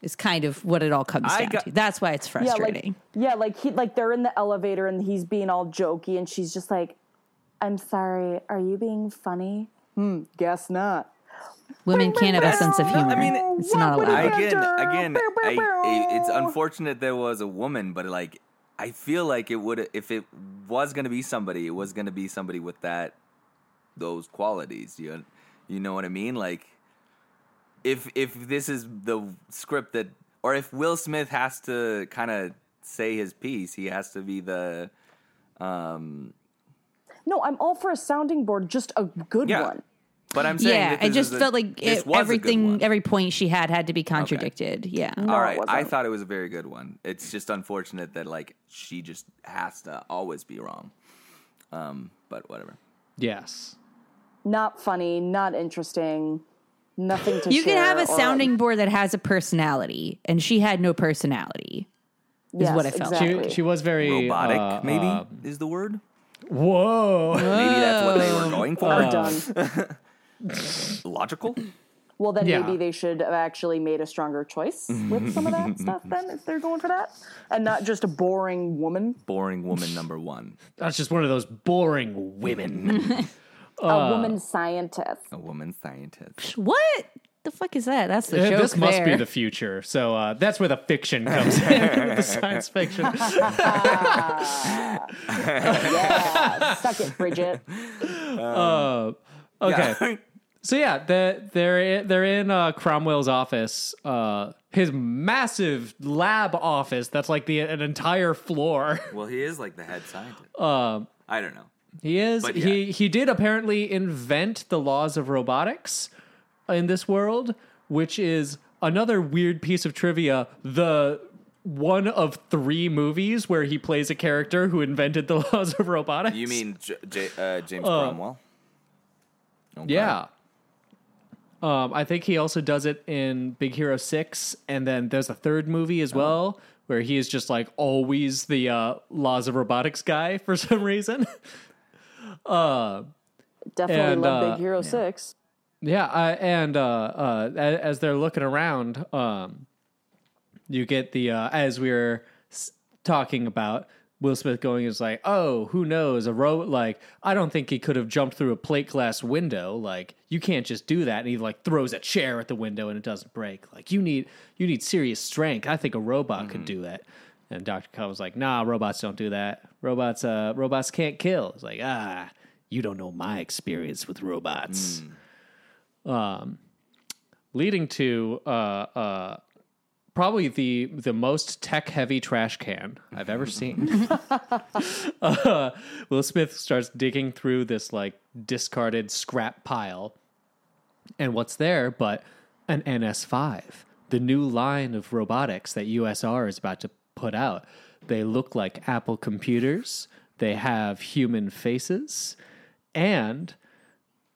Is kind of what it all comes I down got- to. That's why it's yeah, like frustrating. yeah, like he like they're in the elevator and he's being all jokey and she's just like, "I'm sorry, are you being funny?" Hmm, guess not. Women can't have a sense of humor. I mean, it's not what would allowed. again, again, I, I- it's unfortunate there was a woman, but like, I feel like it would if it was going to be somebody, it was going to be somebody with that those qualities. You you know what I mean? Like, if if this is the script that, or if Will Smith has to kind of say his piece, he has to be the um. No, I'm all for a sounding board, just a good Yeah. one. But I'm saying, Yeah, that I this just is a- felt like it, was everything, every point she had had to be contradicted. Yeah. No, All it right, I thought it was a very good one. It's just unfortunate that like she just has to always be wrong. Um, but whatever. Yes. Not funny, not interesting, nothing to You can have a or- sounding board that has a personality, and she had no personality. yes, what I felt. Exactly. She, she was very Robotic, uh, maybe uh, is the word. whoa. Maybe that's what they were going for. We're done. Logical. Well, then Yeah. maybe they should have actually made a stronger choice with some of that stuff. Then, if they're going for that, and not just a boring woman, Boring woman number one. That's just one of those boring women. a woman scientist. A woman scientist. What the fuck is that? That's the Eh, joke this must there. be the future. So uh, that's where the fiction comes in, the science fiction. Yeah, suck it, Bridget. Uh, okay. Yeah. So yeah, they're they're in, they're in uh, Cromwell's office, uh, his massive lab office. That's like the an entire floor. well, he is like the head scientist. Um, I don't know. He is. But He he did apparently invent the laws of robotics in this world, which is another weird piece of trivia. The one of three movies where he plays a character who invented the laws of robotics. You mean J- J- uh, James Cromwell? Okay. Yeah. Um, I think he also does it in Big Hero Six, and then there's a third movie Oh. as well where he is just like always the uh, laws of robotics guy for some reason. Definitely And, love uh, Big Hero Six. Yeah, uh, and uh, uh, as they're looking around, um, you get the uh, as we are talking about Will Smith going is like, oh, who knows? A robot like I don't think he could have jumped through a plate glass window. Like you can't just do that. And he like throws a chair at the window and it doesn't break. Like you need you need serious strength. I think a robot could do that. And Doctor Kyle was like, nah, robots don't do that. Robots, uh, robots can't kill. It's like ah. You don't know my experience with robots Um leading to uh, uh, probably the the most tech heavy trash can I've ever seen. uh, Will Smith starts digging through this like discarded scrap pile, and what's there but an NS5, the new line of robotics that USR is about to put out. They look like Apple computers. They have human faces, and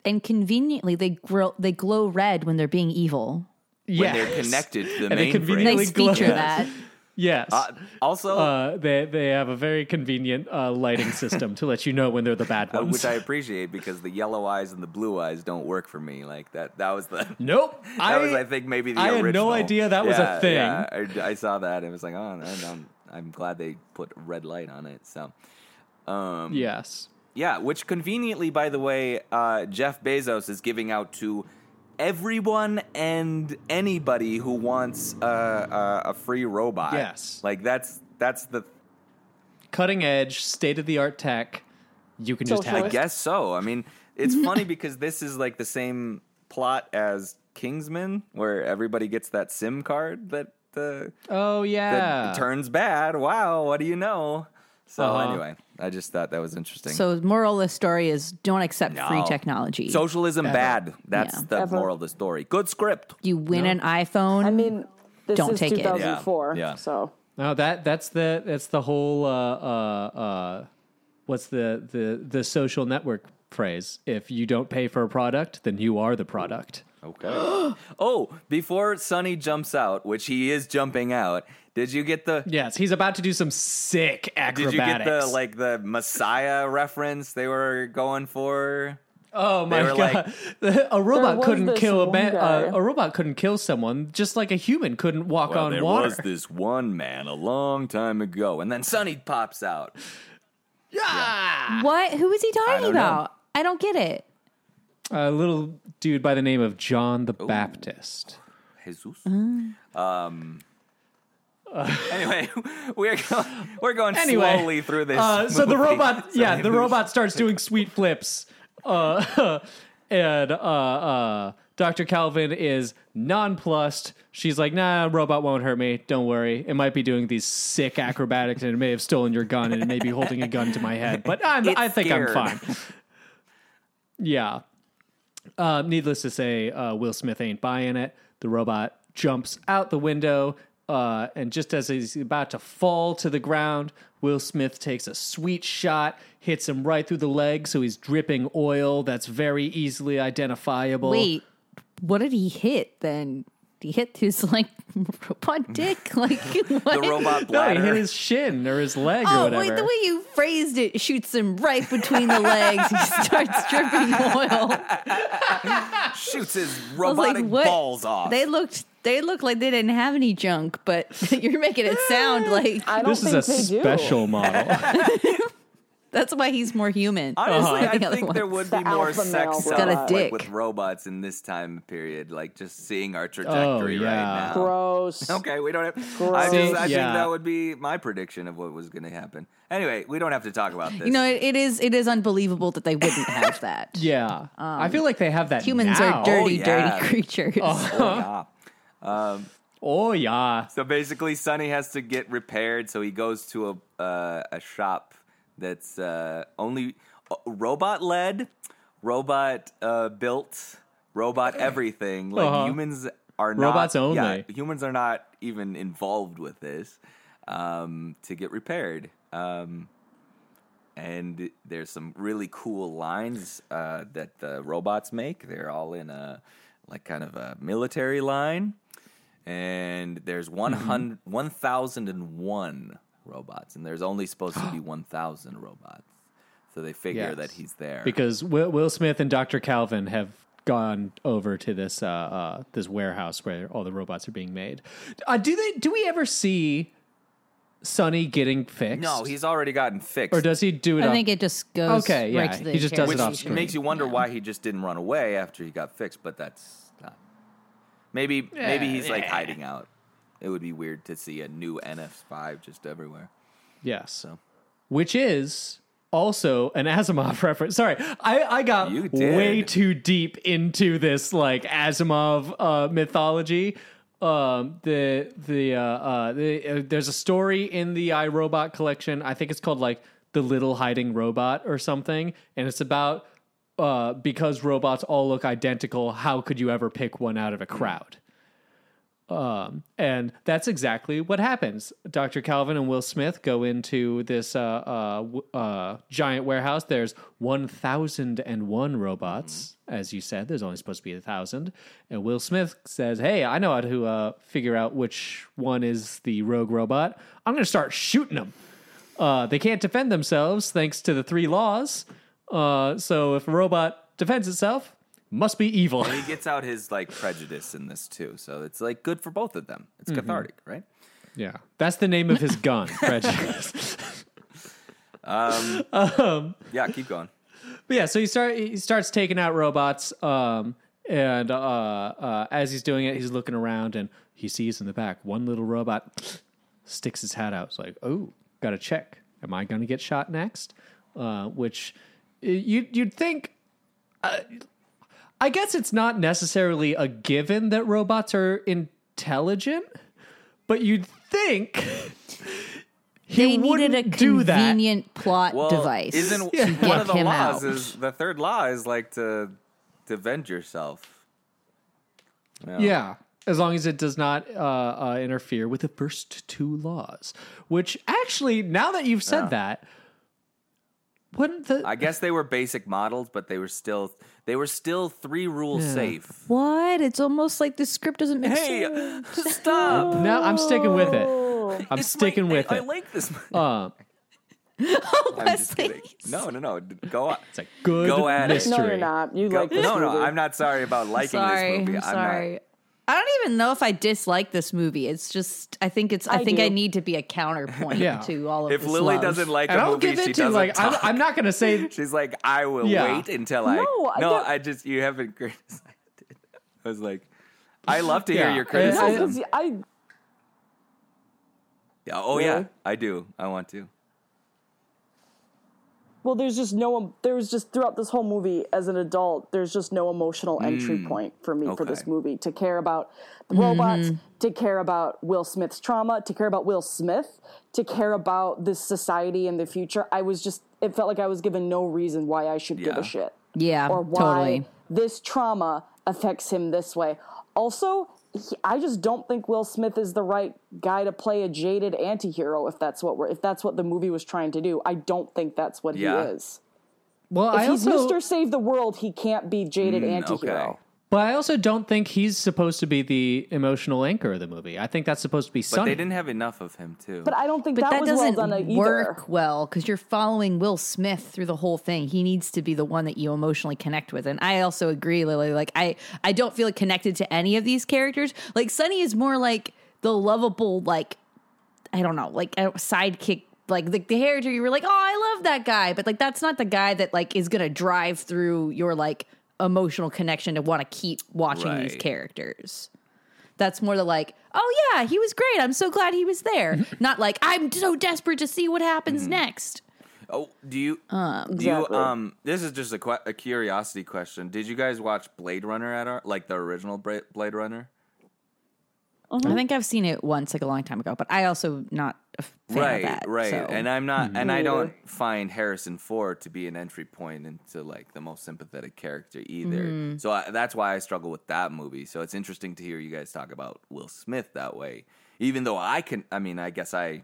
and conveniently, they grow, they glow red when they're being evil. When yes. they're connected to the And they mainframe. conveniently Nice glow- feature that. Yes. Uh, also, Uh, they they have a very convenient uh, lighting system to let you know when they're the bad uh, ones. which I appreciate because the yellow eyes and the blue eyes don't work for me. Like that. That was the. nope. That was, I think, maybe the I had no idea that was a thing. Yeah, I, I saw that and it was like, oh, I don't, I'm glad they put red light on it. So, um, Yes. yeah, which conveniently, by the way, uh, Jeff Bezos is giving out to everyone and anybody who wants uh, uh, a free robot. Yes. like that's that's the. cutting edge, state of the art tech. You can just have I guess so. I mean, it's funny because this is like the same plot as Kingsman, where everybody gets that SIM card that the Oh that yeah. turns bad. Wow, what do you know? So Uh-huh. anyway, I just thought that was interesting. So, moral of the story is don't accept free technology. Socialism bad. That's Yeah. the Ever. moral of the story. Good script. you win an iPhone. I mean, this Don't is take it. Yeah, yeah. so No, that that's the that's the whole uh, uh, uh, what's the, the the social network phrase? If you don't pay for a product, then you are the product. Okay. oh, before Sonny jumps out, which he is jumping out, did you get the Yes, he's about to do some sick acrobatics. Did you get the like the Messiah reference they were going for? Oh my were god! a robot couldn't kill a man. Uh, a robot couldn't kill someone, just like a human couldn't walk Well, on there water. There was this one man a long time ago, and then Sonny pops out. yeah, what? Who is he talking don't know. about? I don't get it. A little dude by the name of John the Baptist. Jesus. Um. anyway, we're going, we're going Anyway, slowly through this. Uh, so the movie. robot, yeah, Sorry, the robot starts doing sweet flips, uh, and uh, uh, Dr. Calvin is nonplussed. She's like, "Nah, robot won't hurt me. Don't worry. It might be doing these sick acrobatics, and it may have stolen your gun, and it may be holding a gun to my head, but I'm, It's I think scared. I'm fine." Yeah. Uh, needless to say, uh, Will Smith ain't buying it. The robot jumps out the window, uh, and just as he's about to fall to the ground, Will Smith takes a sweet shot, hits him right through the leg, so he's dripping oil that's very easily identifiable. Wait, what did he hit then? He hit his like robot dick? Like what? the robot No, he hit his shin or his leg or Oh whatever. wait, the way you phrased it shoots him right between the legs. He starts dripping oil. shoots his I was robotic like, what? balls off. They looked. They looked like they didn't have any junk, but you're making it sound like I don't this is a they do. special model. That's why he's more human. Honestly, than I the other think there would be The more sex male Got a like, with robots in this time period. Like just seeing our trajectory yeah. right now. Gross. Okay, we don't have. I, just, I See, think that would be my prediction of what was going to happen. Anyway, we don't have to talk about this. You know, it, it is. It is unbelievable that they wouldn't have that. yeah, I feel like they have that. Humans now. are dirty, Oh, yeah. dirty creatures. Oh, yeah. Oh yeah. So basically, Sonny has to get repaired. So he goes to a uh, a shop that's uh, only uh, robot led, robot uh, built, robot everything. Like Uh-huh. humans are not Robots Yeah, only. humans are not even involved with this um, to get repaired. Um, and there's some really cool lines uh, that the robots make. They're all in a like kind of a military line, and there's Mm-hmm. 100 1001 robots, and there's only supposed to be 1,000 robots. So they figure Yes. that he's there. because Will, Will Smith and Dr. Calvin have gone over to this uh, uh, this warehouse where all the robots are being made. Uh, do they? Do we ever see Sonny getting fixed? no, he's already gotten fixed. or does he do it? I off- think it just goes. Okay, yeah, right to the he just does it off Which screen. makes you wonder why he just didn't run away after he got fixed, but that's not. Maybe maybe he's like hiding out. It would be weird to see a new NS5 just everywhere. yes, So which is also an Asimov reference. Sorry, I, I got way too deep into this like Asimov uh, mythology. Um, the the uh, uh, the uh, there's a story in the I Robot collection. I think it's called like the Little Hiding Robot or something, and it's about uh, because robots all look identical. How could you ever pick one out of a crowd? Um, and that's exactly what happens. Dr. Calvin and Will Smith go into this uh, uh, uh, giant warehouse. There's 1,001 robots. As you said, there's only supposed to be a thousand. And Will Smith says, Hey, I know how to uh, figure out which one is the rogue robot. I'm going to start shooting them. Uh, they can't defend themselves thanks to the three laws. Uh, so if a robot defends itself, must be evil. he gets out his like prejudice in this too. So it's like good for both of them. It's cathartic, right? Yeah, that's the name of his gun, prejudice. Um. Yeah, keep going. but yeah, so he start he starts taking out robots, um, and uh, uh, as he's doing it, he's looking around and he sees in the back one little robot sticks his hat out. It's like, oh, got to check. am I going to get shot next? Uh, which you you'd think. Uh, I guess it's not necessarily a given that robots are intelligent, but you'd think he they needed a wouldn't do that. convenient plot Well, device. isn't to one get of the laws out. is the third law is like to to venge yourself. Yeah, as long as it does not uh, uh, interfere with the first two laws. Which actually, now that you've said that, wouldn't the I guess they were basic models, but they were still they were still three rules safe. What? It's almost like the script doesn't make Hey, sense. stop! no? I'm sticking with it. I'm It's sticking my- with I, it. I like this. uh, I'm just Wesley. No, no, no. Go on. it's a good Go at it. mystery. No, you're not. You Go, like this no, no. movie. I'm not sorry about liking sorry, this movie. I'm I'm sorry. I don't even know if I dislike this movie. It's just I think it's I, I think I need to be a counterpoint Yeah. to all of if this Lily love. doesn't like And a I'll movie, give she it to doesn't like I'm, talk. I'm not going to say She's like, I will Yeah. wait until I. No, I no, I just you haven't criticized it. I was like, I love to hear Yeah. your criticism. No, 'cause I Yeah, oh yeah, I do. I want to. Well, there's just no. There was just throughout this whole movie as an adult. There's just no emotional entry point for me for this Mm. movie to care about the robots, to care about Will Smith's trauma, to care about Will Smith, to care about this society and the future. I was just. It felt like I was given no reason why I should give a shit. Yeah, or why totally. this trauma affects him this way. Also, he, I just don't think Will Smith is the right guy to play a jaded anti-hero if that's what we're if that's what the movie was trying to do. I don't think that's what Yeah. he is. well. If I he's also Mr. Save the World, he can't be jaded Mm, anti-hero. okay. But I also don't think he's supposed to be the emotional anchor of the movie. I think that's supposed to be But Sonny. they didn't have enough of him too. But I don't think But that, that, was well doesn't done either. work well because you're following Will Smith through the whole thing. He needs to be the one that you emotionally connect with. And I also agree, Lily. Like I, I don't feel connected to any of these characters. Like Sonny is more like the lovable, like I don't know, like a sidekick. Like the, the character you were like, oh, I love that guy, but like that's not the guy that like is gonna drive through your like emotional connection to want to keep watching these characters. That's more the like, oh yeah, he was great. I'm so glad he was there. Not like I'm so desperate to see what happens next. oh, do you? Um, do you? Um, this is just a, que- a curiosity question. Did you guys watch Blade Runner at our like the original Blade Runner? I think I've seen it once, like a long time ago, but I also not a fan right, of that. right. so- And I'm not, and I don't find Harrison Ford to be an entry point into like the most sympathetic character either. Mm-hmm. So I, that's why I struggle with that movie. So it's interesting to hear you guys talk about Will Smith that way. Even though I can, I mean, I guess I,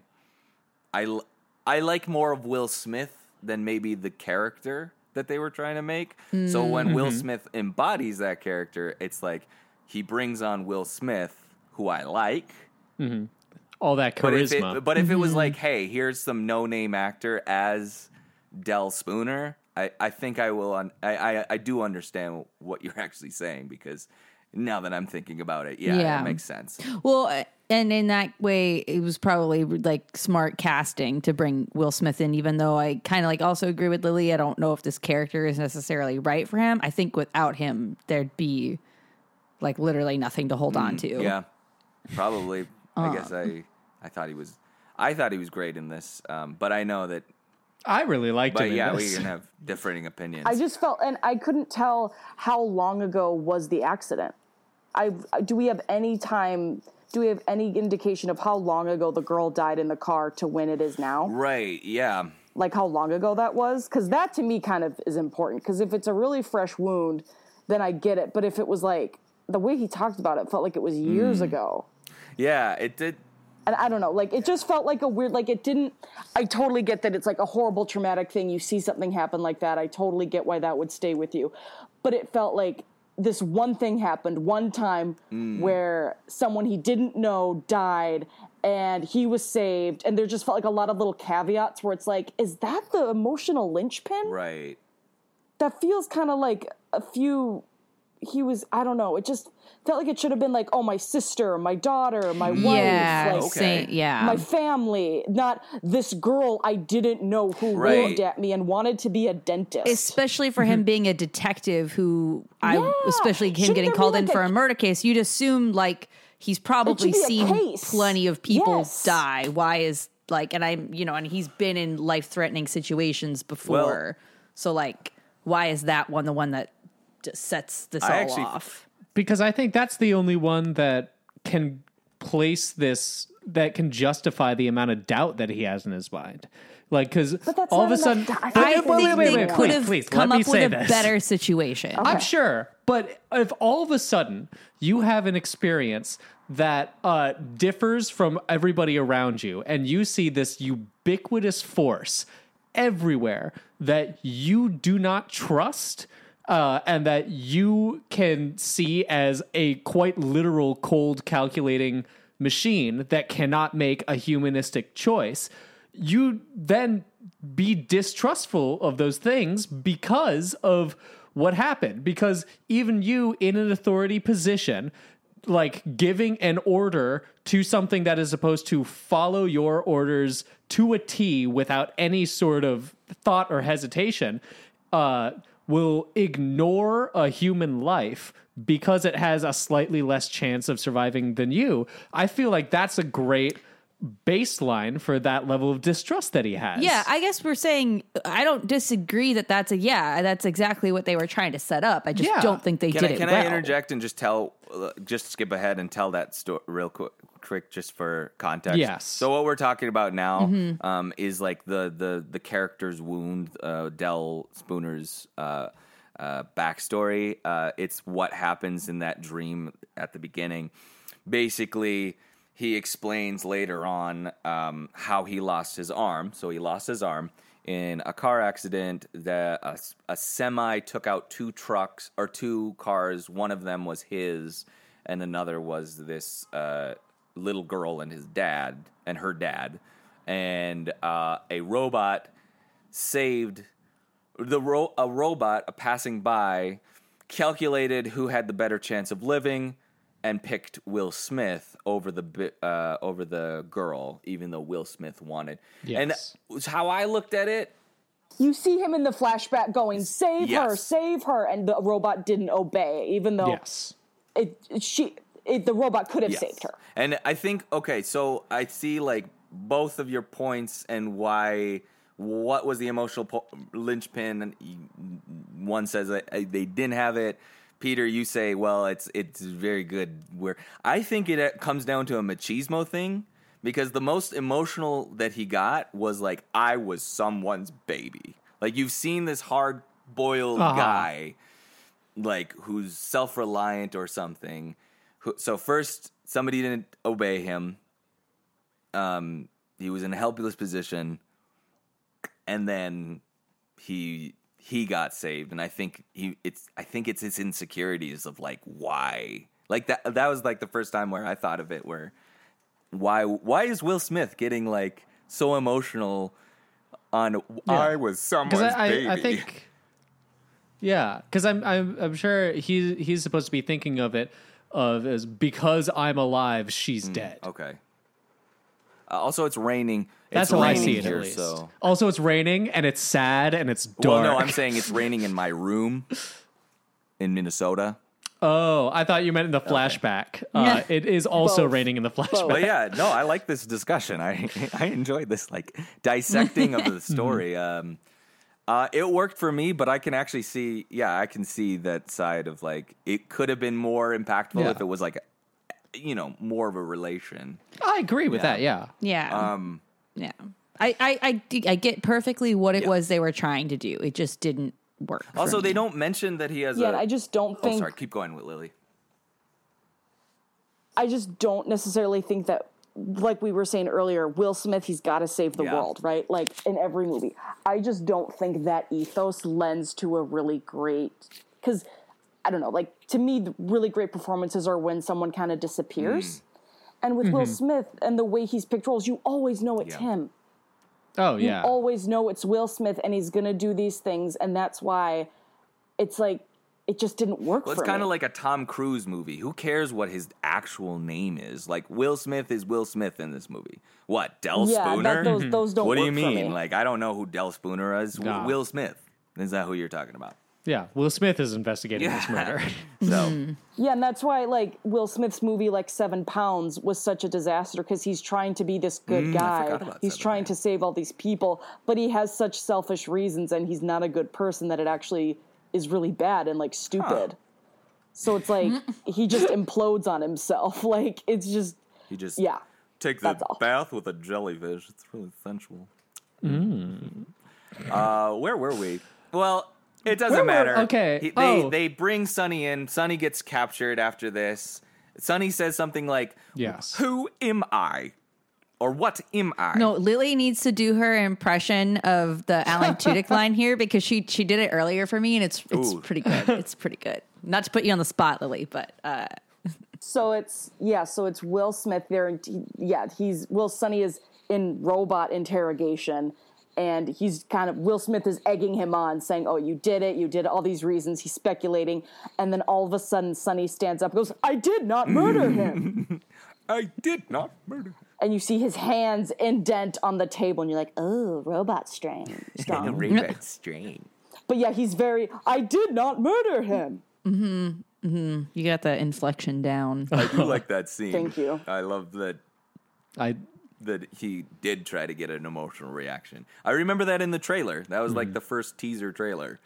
I, I like more of Will Smith than maybe the character that they were trying to make. So when Will Mm-hmm. Smith embodies that character, it's like he brings on Will Smith, who I like. All that But if charisma. it, but if it Mm-hmm. was like, hey, here's some no-name actor as Del Spooner, I, I think I will. Un- I, I I do understand what you're actually saying because now that I'm thinking about it, yeah, Yeah. it makes sense. Well, and in that way, it was probably like smart casting to bring Will Smith in, even though I kind of like also agree with Lily. I don't know if this character is necessarily right for him. I think without him, there'd be like literally nothing to hold on to. Mm, Yeah, probably. Uh. I guess I I thought he was I thought he was great in this, um, but I know that. I really liked But him. yeah, in we can have differing opinions. I just felt, and I couldn't tell how long ago was the accident. I do we have any time? Do we have any indication of how long ago the girl died in the car to when it is now? right? Yeah. like how long ago that was because that to me kind of is important because if it's a really fresh wound then i get it but if it was like the way he talked about it felt like it was years ago Yeah, it did. and i don't know like it just felt like a weird like it didn't i totally get that it's like a horrible traumatic thing you see something happen like that i totally get why that would stay with you but it felt like this one thing happened one time mm. where someone he didn't know died and he was saved and there just felt like a lot of little caveats where it's like is that the emotional linchpin Right. that feels kind of like a few he was i don't know it just felt like it should have been like oh my sister my daughter my mm, wife Yeah, like Okay. yeah. my family not this girl i didn't know who Right. looked at me and wanted to be a dentist especially for him mm-hmm. being a detective who I especially him Shouldn't getting there be called in like for a- a murder case, you'd assume like he's probably seen plenty of people Yes. die. Why is like, and I'm, you know, and he's been in life threatening situations before. so, like, why is that one the one that just sets this I all actually- off? because I think that's the only one that can place this that can justify the amount of doubt that he has in his mind. Like, because all of a sudden, enough. I But- I think wait, wait, wait, they wait, could have please, come up with a this. better situation. I'm sure, but if all of a sudden you have an experience that uh, differs from everybody around you, and you see this ubiquitous force everywhere that you do not trust. Uh, and that you can see as a quite literal, cold, calculating machine that cannot make a humanistic choice, you then be distrustful of those things because of what happened. Because even you, in an authority position, like giving an order to something that is supposed to follow your orders to a T without any sort of thought or hesitation, uh, will ignore a human life because it has a slightly less chance of surviving than you. I feel like that's a great baseline for that level of distrust that he has. Yeah, I guess we're saying I don't disagree that that's a yeah. That's exactly what they were trying to set up. I just Yeah. don't think they Can, did I, it can well. I interject and just tell, uh, just skip ahead and tell that story real quick, quick, just for context? Yes. So what we're talking about now Mm-hmm. um, is like the the the character's wound, uh, Del Spooner's uh, uh, backstory. Uh, it's what happens in that dream at the beginning. Basically, he explains later on um, how he lost his arm. So he lost his arm in a car accident. That a, a semi took out two trucks or two cars. One of them was his, and another was this uh, little girl and his dad and her dad. And uh, a robot saved the ro- a robot a passing by calculated who had the better chance of living and picked Will Smith over the bi- uh, over the girl, even though Will Smith wanted. And Yes. was how I looked at it. You see him in the flashback going, "Save her, save her," and the robot didn't obey, even though Yes. it, it- she it, the robot could have Yes. saved her. And I think okay, so I see like both of your points and why. What was the emotional po- linchpin? One says that uh, they didn't have it. Peter, you say, well, it's it's very good. Where I think it uh, comes down to a machismo thing because the most emotional that he got was like I was someone's baby. Like you've seen this hard boiled Uh-huh. guy like who's self-reliant or something who, so first somebody didn't obey him. Um he was in a helpless position. And then he he got saved. And i think he it's i think it's his insecurities of like why? Like that that was like the first time where i thought of it where why why is will smith getting like so emotional on i was someone's because I, baby I, I think yeah because I'm, I'm i'm sure he he's supposed to be thinking of it of as because i'm alive she's dead. okay. Uh, also it's raining. That's it's how i see it here, at least. so. Also it's raining and it's sad and it's dark Well, no, I'm saying it's raining in my room in Minnesota. oh i thought you meant in the flashback. Uh, it is also Both. raining in the flashback. But yeah, no, I like this discussion. I I enjoyed this like dissecting of the story. Um, uh, it worked for me, but I can actually see, yeah, I can see that side of like it could have been more impactful Yeah. if it was like, you know, more of a relation. i agree with Yeah. that yeah Yeah. Um, yeah. I, I, I, I get perfectly what it Yeah. was they were trying to do. It just didn't work. for also, me. they don't mention that he has. Yeah, a, and I just don't Oh, think sorry. Keep going with Lily. I just don't necessarily think that, like we were saying earlier, Will Smith, he's got to save the Yeah. world, right? Like in every movie. I just don't think that ethos lends to a really great, because I don't know, like to me, the really great performances are when someone kind of disappears. And with Will Smith and the way he's picked roles, you always know it's Mm-hmm. Yeah. him. oh yeah, You always know it's Will Smith and he's going to do these things. And that's why it's like, it just didn't work Well, for it's kind of like a Tom Cruise movie. Who cares what his actual name is? Like Will Smith is Will Smith in this movie. What Del yeah, that- Spooner? those, those don't what do you mean? me. Like I don't know who Del Spooner is. W- Nah. Will Smith. Is that who you're talking about? Yeah, Will Smith is investigating this murder. So Yeah, and that's why like Will Smith's movie like Seven Pounds was such a disaster because he's trying to be this mm, good guy. He's Seven trying to save all these people, but he has such selfish reasons and he's not a good person that it actually is really bad and like stupid. So it's like he just implodes on himself. Like it's just he just yeah. take the bath with a jellyfish. It's really sensual. Uh, where were we? Well, it doesn't Where were- matter. okay, He- they oh. they bring Sonny in. Sonny gets captured after this. Sonny says something like, Yes. "Who am I?" Or what am I? No, Lily needs to do her impression of the Alan Tudyk line here because she she did it earlier for me and it's it's Ooh. pretty good. It's pretty good. Not to put you on the spot, Lily, but uh, So it's yeah, so it's Will Smith there and he, yeah, he's Will Sonny is in robot interrogation and he's kind of Will Smith is egging him on saying, "Oh, you did it. You did all these reasons." He's speculating and then all of a sudden Sonny stands up and goes, "I did not murder him." I did not murder. And you see his hands indent on the table and you're like, "Oh, robot strain." Strong. Red strain. but yeah, he's very, "I did not murder him." Hmm. Hmm. You got the inflection down. I do like that scene. Thank you. I love that I that he did try to get an emotional reaction. I remember that in the trailer. That was like the first teaser trailer.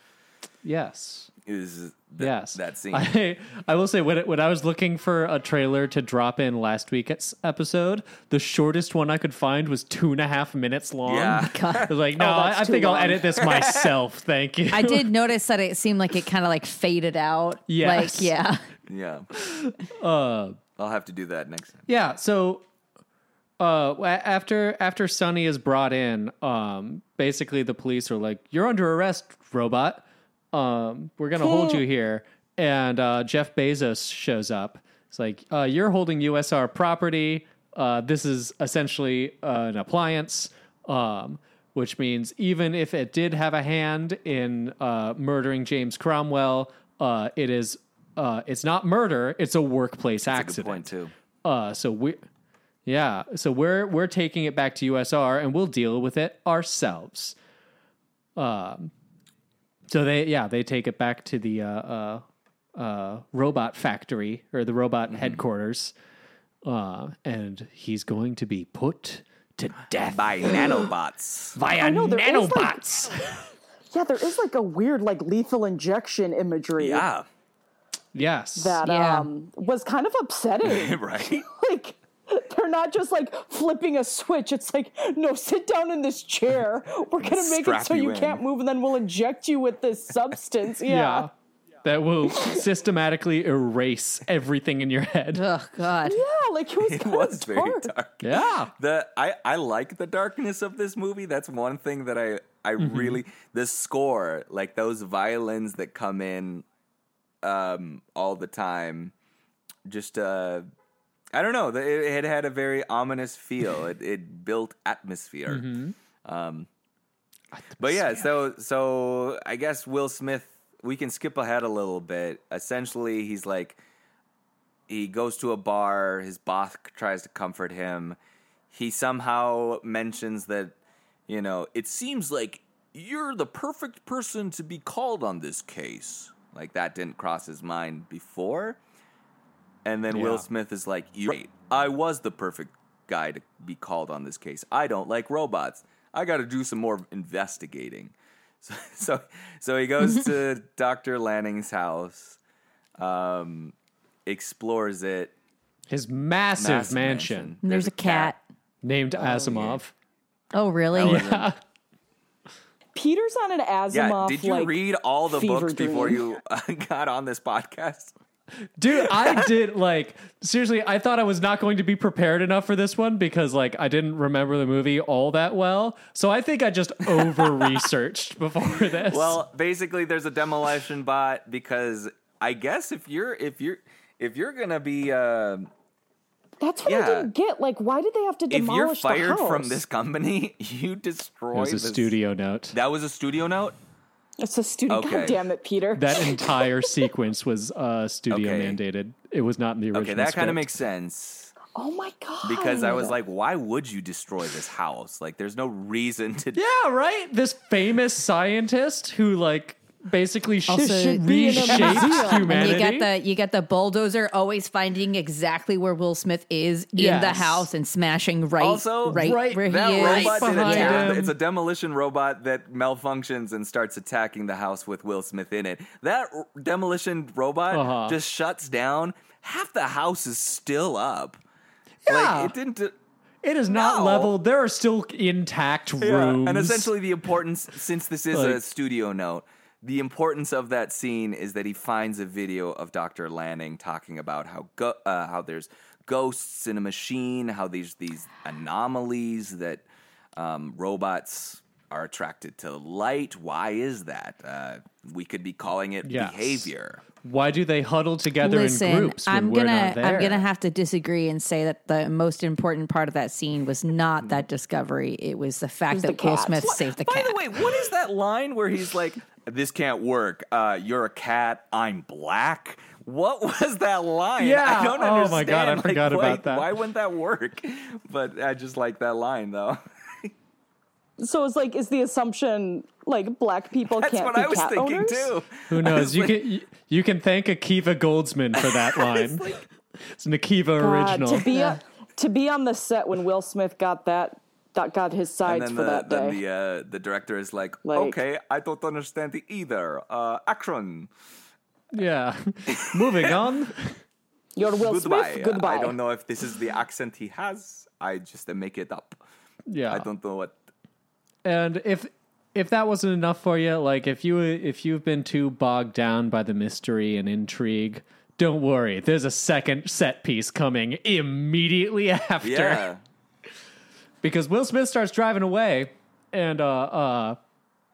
Yes. Is that, Yes, that scene? I, I will say when it, when I was looking for a trailer to drop in last week's episode, the shortest one I could find was two and a half minutes long. Yeah. I was like, no, Oh, I, I too think I'll edit this myself. Thank you. I did notice that it seemed like it kind of like faded out. Yes. Like, yeah. yeah. Uh, I'll have to do that next time. Yeah. So, uh, after after Sonny is brought in, um, basically the police are like, "You're under arrest, robot. Um, we're gonna hold you here." And uh, Jeff Bezos shows up. It's like, uh, "You're holding USR property. Uh, this is essentially uh, an appliance." Um, which means even if it did have a hand in uh, murdering James Cromwell, uh, it is uh, it's not murder; it's a workplace That's a accident. good point too. Uh, so we, yeah, so we're we're taking it back to USR and we'll deal with it ourselves. Um, so they yeah they take it back to the uh, uh, uh, robot factory or the robot Mm-hmm. headquarters, uh, and he's going to be put to death By nanobots. via know, there is, like- nanobots. Yeah, there is like a weird like lethal injection imagery Yeah. yes, that Yeah. um was kind of upsetting. right? like they're not just like flipping a switch. It's like, no, sit down in this chair. We're gonna make it so you you, can't move, and then we'll inject you with this substance. Yeah. yeah. That will systematically erase everything in your head. Oh, God. Yeah, like it was It kind was of very dark. dark. Yeah. The I I like the darkness of this movie. That's one thing that I I Mm-hmm. really the score, like those violins that come in um all the time. Just uh I don't know. It, it had a very ominous feel. It it built atmosphere. Mm-hmm. Um but yeah, so so I guess Will Smith we can skip ahead a little bit. Essentially, he's like he goes to a bar, his boss tries to comfort him. He somehow mentions that, you know, it seems like you're the perfect person to be called on this case. Like that didn't cross his mind before. And then Yeah. Will Smith is like, "You're right. I was the perfect guy to be called on this case. I don't like robots. I got to do some more investigating." So, so, so he goes to Dr. Lanning's house, um, explores it. His massive, Massive mansion, And there's, a cat. named Asimov. Oh, really? Oh, Peter's on an Asimov. Yeah, did you like, read all the fever books before you uh, got on this podcast? Dude, I did like seriously, I thought I was not going to be prepared enough for this one because like I didn't remember the movie all that well. So I think I just over researched before this. Well, basically, there's a demolition bot because I guess if you're if you're if you're gonna be uh, That's what Yeah. I didn't get. Like, why did they have to demolish it? if you're fired from this company, you destroy it was a this- studio note. That was a studio note. It's a studio. Okay. God damn it, Peter. That entire sequence was uh studio Okay. mandated. It was not in the original. Okay, that kind of makes sense oh my god. because I was like, why would you destroy this house? Like, there's no reason to. Yeah, right? This famous scientist who like basically sh- should be in a reshaped humanity. you get the you get the bulldozer always finding exactly where Will Smith is in the house and smashing right Also, right, right- where That he is. robot did a behind tab- him. It's a demolition robot that malfunctions and starts attacking the house with Will Smith in it. That r- demolition robot Uh-huh. just shuts down. Half the house is still up. Yeah. Like it didn't. do- it is not No. leveled. There are still intact rooms. And essentially, the importance, since this is a studio note, the importance of that scene is that he finds a video of Dr. Lanning talking about how go- uh, how there's ghosts in a machine, how there's these anomalies that um, robots are attracted to light. Why is that? Uh, we could be calling it Yes. behavior. Why do they huddle together in groups when I'm we're gonna not there? I'm gonna have to disagree and say that the most important part of that scene was not that discovery. It was the fact was that Will cat. Smith saved the By cat. By the way, what is that line where he's like, "This can't work. Uh, you're a cat. I'm black." What was that line? Yeah. I don't understand. Oh my God, I Like, forgot why- about that. Why wouldn't that work? But I just like that line though. So it's like, is the assumption like black people That's can't what be I was cat thinking owners? too. Who knows? You can you, you can thank Akiva Goldsman for that line. it's an Akiva God, original. to be to be on the set when Will Smith got that that got his And sides then for the that then day. the uh, the director is like, Like- "Okay, I don't understand it either. Uh, action. yeah. Moving on. You're Will Goodbye. Smith. Goodbye. I don't know if this is the accent he has. I just uh, make it up. Yeah. I don't know what. And if if that wasn't enough for you, like if you if you've been too bogged down by the mystery and intrigue, don't worry. There's a second set piece coming immediately after. Yeah. because Will Smith starts driving away, and uh, uh,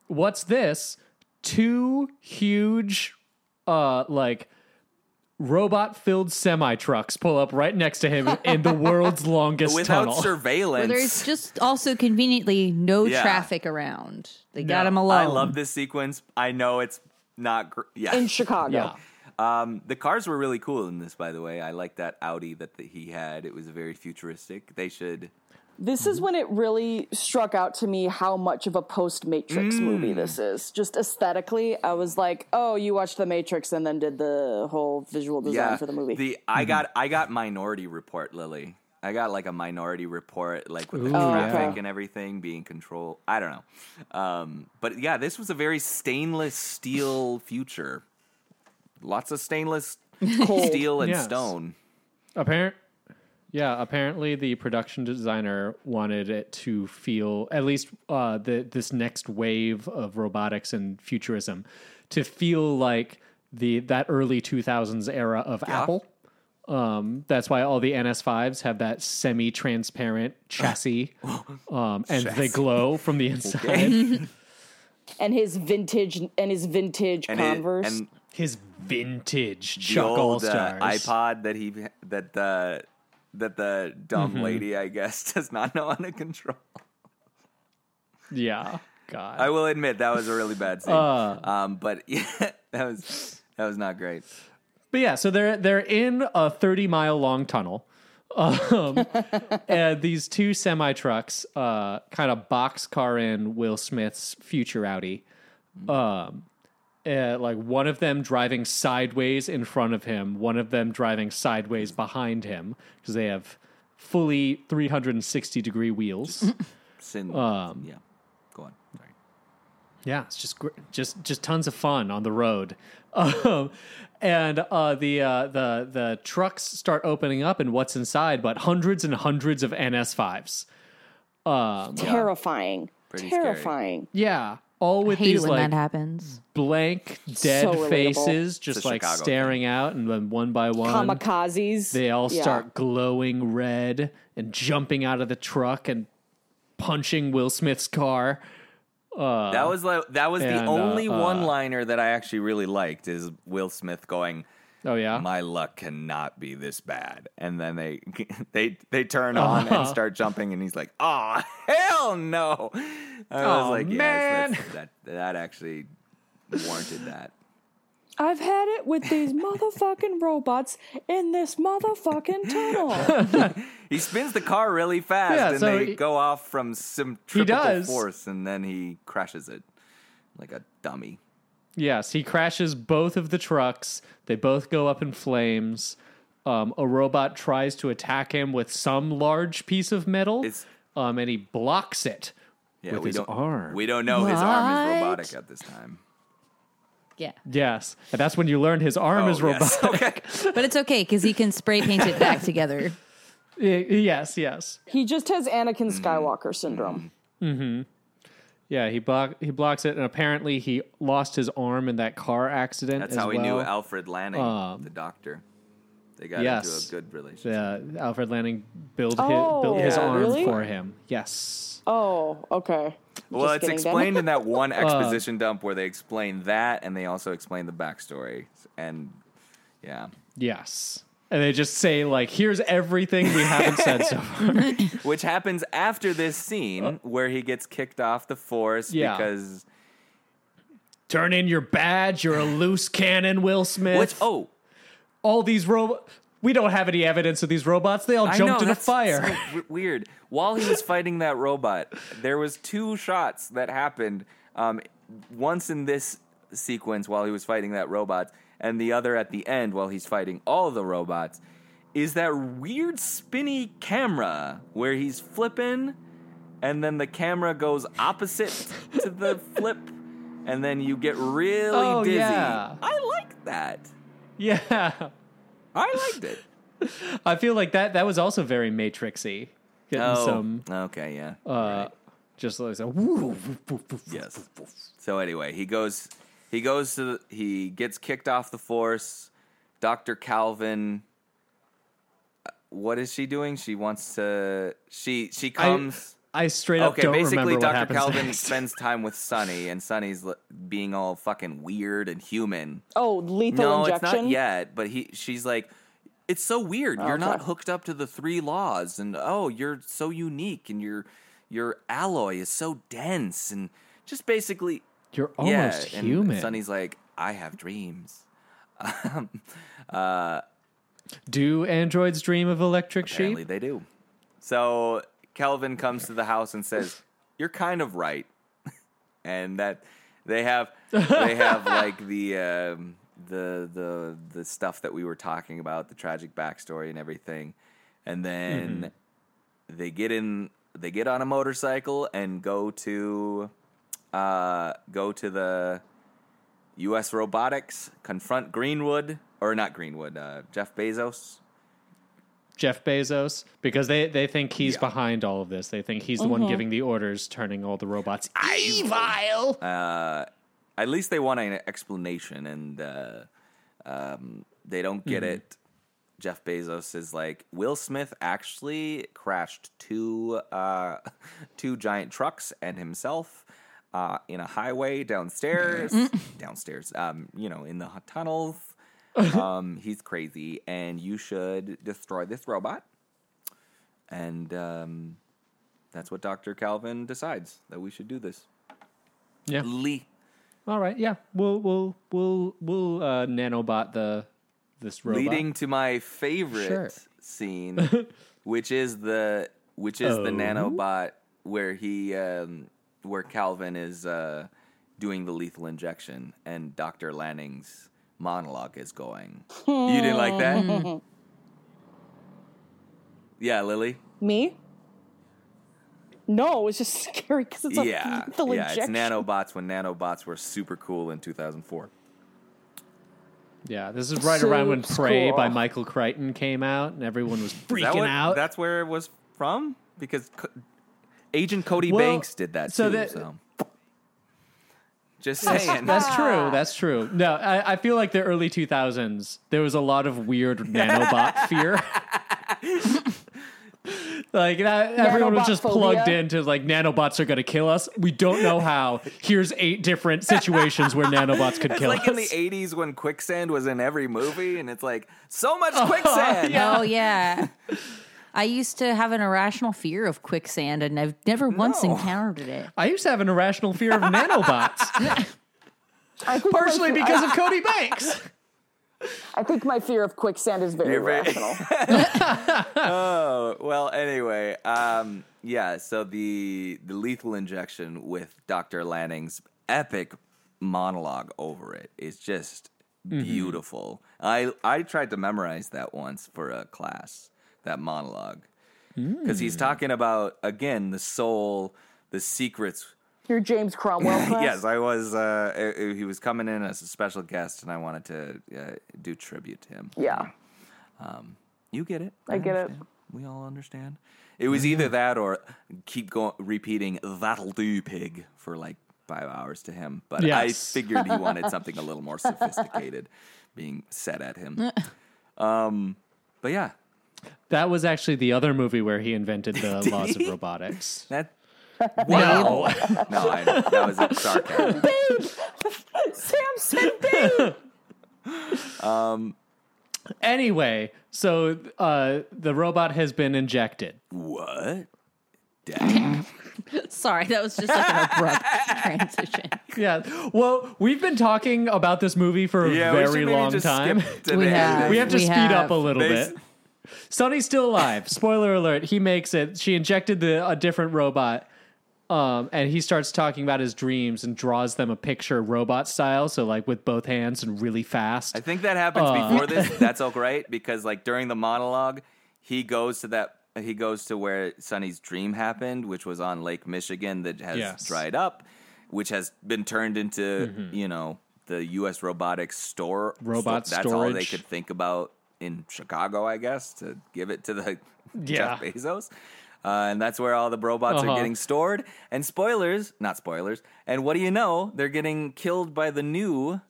what's this? Two huge, uh, like robot-filled semi trucks pull up right next to him in the world's longest Without tunnel. surveillance. Where there's just also conveniently no Yeah. traffic around. They got him alone. I love this sequence. I know it's not. Gr- yeah. in Chicago. yeah, Um, the cars were really cool in this, by the way. I like that Audi that the, he had. It was very futuristic. They should. This is when it really struck out to me how much of a post Matrix Mm. movie this is. Just aesthetically, I was like, "Oh, you watched the Matrix and then did the whole visual design Yeah. for the movie." The I got I got Minority Report, Lily. I got like a Minority Report, like with the Ooh, traffic yeah. and everything being controlled. I don't know. Um, but yeah, this was a very stainless steel future. Lots of stainless steel and Yes. stone. apparent. Yeah, apparently the production designer wanted it to feel at least uh, the this next wave of robotics and futurism to feel like the that early 2000s era of Apple. Um, that's why all the NS5s have that semi-transparent chassis, um, and they glow from the inside. and his vintage and his vintage And, it, Converse. and His vintage the Chuck All old uh, Stars iPod that he that the that the dumb Mm-hmm. lady I guess does not know how to control. Yeah, God. I will admit that was a really bad scene. Uh. um, but yeah, that was that was not great. But yeah, so they're they're in a 30 mile long tunnel. Um, and these two semi trucks uh, kind of boxcar in Will Smith's future Audi. Um, uh, like one of them driving sideways in front of him, one of them driving sideways behind him because they have fully 360 degree wheels. Sin, Um, yeah, go on. Sorry. Yeah, it's just gr- just just tons of fun on the road. Um, and uh, the uh, the the trucks start opening up, and what's inside? But hundreds and hundreds of NS5s. terrifying. Pretty scary. terrifying. Yeah, all with hate these when like that happens. blank dead So relatable. faces, just It's a like Chicago staring out, and then one by one, Kamikazes. they all Yeah. start glowing red and jumping out of the truck and punching Will Smith's car. That was like that was the and, uh, only uh, one liner that I actually really liked is Will Smith going, Oh yeah, "My luck cannot be this bad," and then they they they turn on and oh. start jumping, and he's like, "Oh hell no!" I was like, man. "Yes, that that actually warranted that." I've had it with these motherfucking robots in this motherfucking tunnel. He spins the car really fast, Yeah, and so they he- go off from centrifugal force, and then he crashes it like a dummy. Yes, he crashes both of the trucks. They both go up in flames. Um, a robot tries to attack him with some large piece of metal, It's- um, and he blocks it Yeah, with we his don't, arm. We don't know his arm is What? robotic at this time. Yeah. yes, and that's when you learn his arm is Oh, yes. robotic. Okay. But it's okay because he can spray paint it back together. Y- yes, yes, He just has Anakin Skywalker syndrome. Yeah. He block he blocks it, and apparently he lost his arm in that car accident. That's as how we knew. Alfred Lanning, Um, the doctor. They got yes. into a good relationship. Yeah, Alfred Lanning built Oh, his, built his Yeah. arm really? for him. Yes. Oh, okay. Well, Just it's explained in that one exposition dump where they explain that, and they also explain the backstory. And yeah, Yes. And they just say like, "Here's everything we haven't said so far." which happens after this scene where he gets kicked off the force Yeah. because Turn in your badge. You're a loose cannon, Will Smith. which oh all these robots. We don't have any evidence of these robots. They all I jumped know, in a that's fire. so w- weird. While he was fighting that robot, there was two shots that happened. Um, once in this sequence while he was fighting that robot, and the other at the end while he's fighting all the robots. Is that weird spinny camera where he's flipping, and then the camera goes opposite to the flip, and then you get really Oh, dizzy. yeah. I like that. yeah. I liked it. I feel like that that was also very Matrixy. Getting Oh, some okay, yeah. uh just like so, woo, Yes. woof, woof. So anyway, he goes he goes to the, he gets kicked off the force. Dr. Calvin uh, what is she doing? She wants to she she comes I straight up Okay, don't basically remember Dr. Calvin next. spends time with Sonny and Sonny's l- being all fucking weird and human. Oh, lethal no, injection. it's not yet, but he she's like it's so weird. You're not hooked up to the three laws and oh, you're so unique and your your alloy is so dense and just basically You're almost and human. Sonny's like, I have dreams. Um, uh, do androids dream of electric Apparently sheep? they do. So Calvin comes to the house and says, "You're kind of right," and that they have they have like the um, the the the stuff that we were talking about, the tragic backstory and everything, and then mm-hmm. they get in they get on a motorcycle and go to uh, go to the U.S. Robotics, confront Greenwood or not Greenwood, uh, Jeff Bezos. Jeff Bezos, because they, they think he's Yeah. behind all of this. They think he's the one giving the orders, turning all the robots evil. uh, at least they want an explanation, and uh, um, they don't get it. Jeff Bezos is like Will Smith actually crashed two uh, two giant trucks and himself uh, in a highway downstairs, downstairs, um, you know, in the tunnels. Um, he's crazy, and you should destroy this robot. And um, that's what Doctor Calvin decides that we should do this. Yeah. Lee. All right. Yeah. We'll we'll we'll we'll uh, nanobot the this robot. leading to my favorite Sure. scene, which is the which is the Oh? nanobot where he um, where Calvin is uh, doing the lethal injection and Doctor Lanning's monologue is going. you didn't like that? yeah, Lily. Me? No, it's just scary because it's a yeah, lethal yeah. injection. It's nanobots when nanobots were super cool in 2004. Yeah. This is right around when So Prey by. Michael Crichton came out, and everyone was Is that freaking what- out. That's where it was from because Co- Agent Cody Well, Banks did that so too. that- so just saying. That's true. That's true. No, I, I feel like the early 2000s, there was a lot of weird nanobot fear. like that, everyone was just plugged into like nanobots are going to kill us. We don't know how. Here's eight different situations where nanobots could It's kill like us. Like in the '80s when quicksand was in every movie, and it's like so much oh, quicksand. Oh yeah. I used to have an irrational fear of quicksand, and I've never once No. encountered it. I used to have an irrational fear of nanobots, I think partially my, because of Cody Banks. I think my fear of quicksand is very You're very- rational. Oh well. Anyway, um, yeah. So the the lethal injection with Doctor Lanning's epic monologue over it is just Mm-hmm. beautiful. I I tried to memorize that once for a class, that monologue. Because Mm. he's talking about again the soul, the secrets You're James Cromwell. class? yes, I was. Uh, uh, he was coming in as a special guest, and I wanted to uh, do tribute to him. Yeah. You get it. I get it. understand. We all understand. It was either that or keep going, repeating "That'll do, pig" for like five hours to him. But I Yes. figured he wanted something a little more sophisticated being said at him. Um, but yeah, That was actually the other movie where he invented the laws of robotics. that. Wow. no, I. That was a sarcasm. Sam said babe. Anyway, so uh, the robot has been injected. What? Dang. Sorry, that was just like an abrupt transition. Yeah. Well, we've been talking about this movie for a Yeah, very long time. We have. We have to We speed have. up a little Bas- bit. Sonny's still alive. Spoiler alert. He makes it. She injected the a different robot. Um, and he starts talking about his dreams and draws them a picture robot style, so like with both hands and really fast. I think that happens Uh. before this. That's all right because like during the monologue, he goes to that he goes to where Sonny's dream happened, which was on Lake Michigan that has Yes. dried up, which has been turned into you know the U.S. robotics store. Robot That's all they could think about in Chicago, I guess, to give it to the Jeff Bezos. Uh, and that's where all the robots Uh-huh. are getting stored. And spoilers, not spoilers. And what do you know? They're getting killed by the new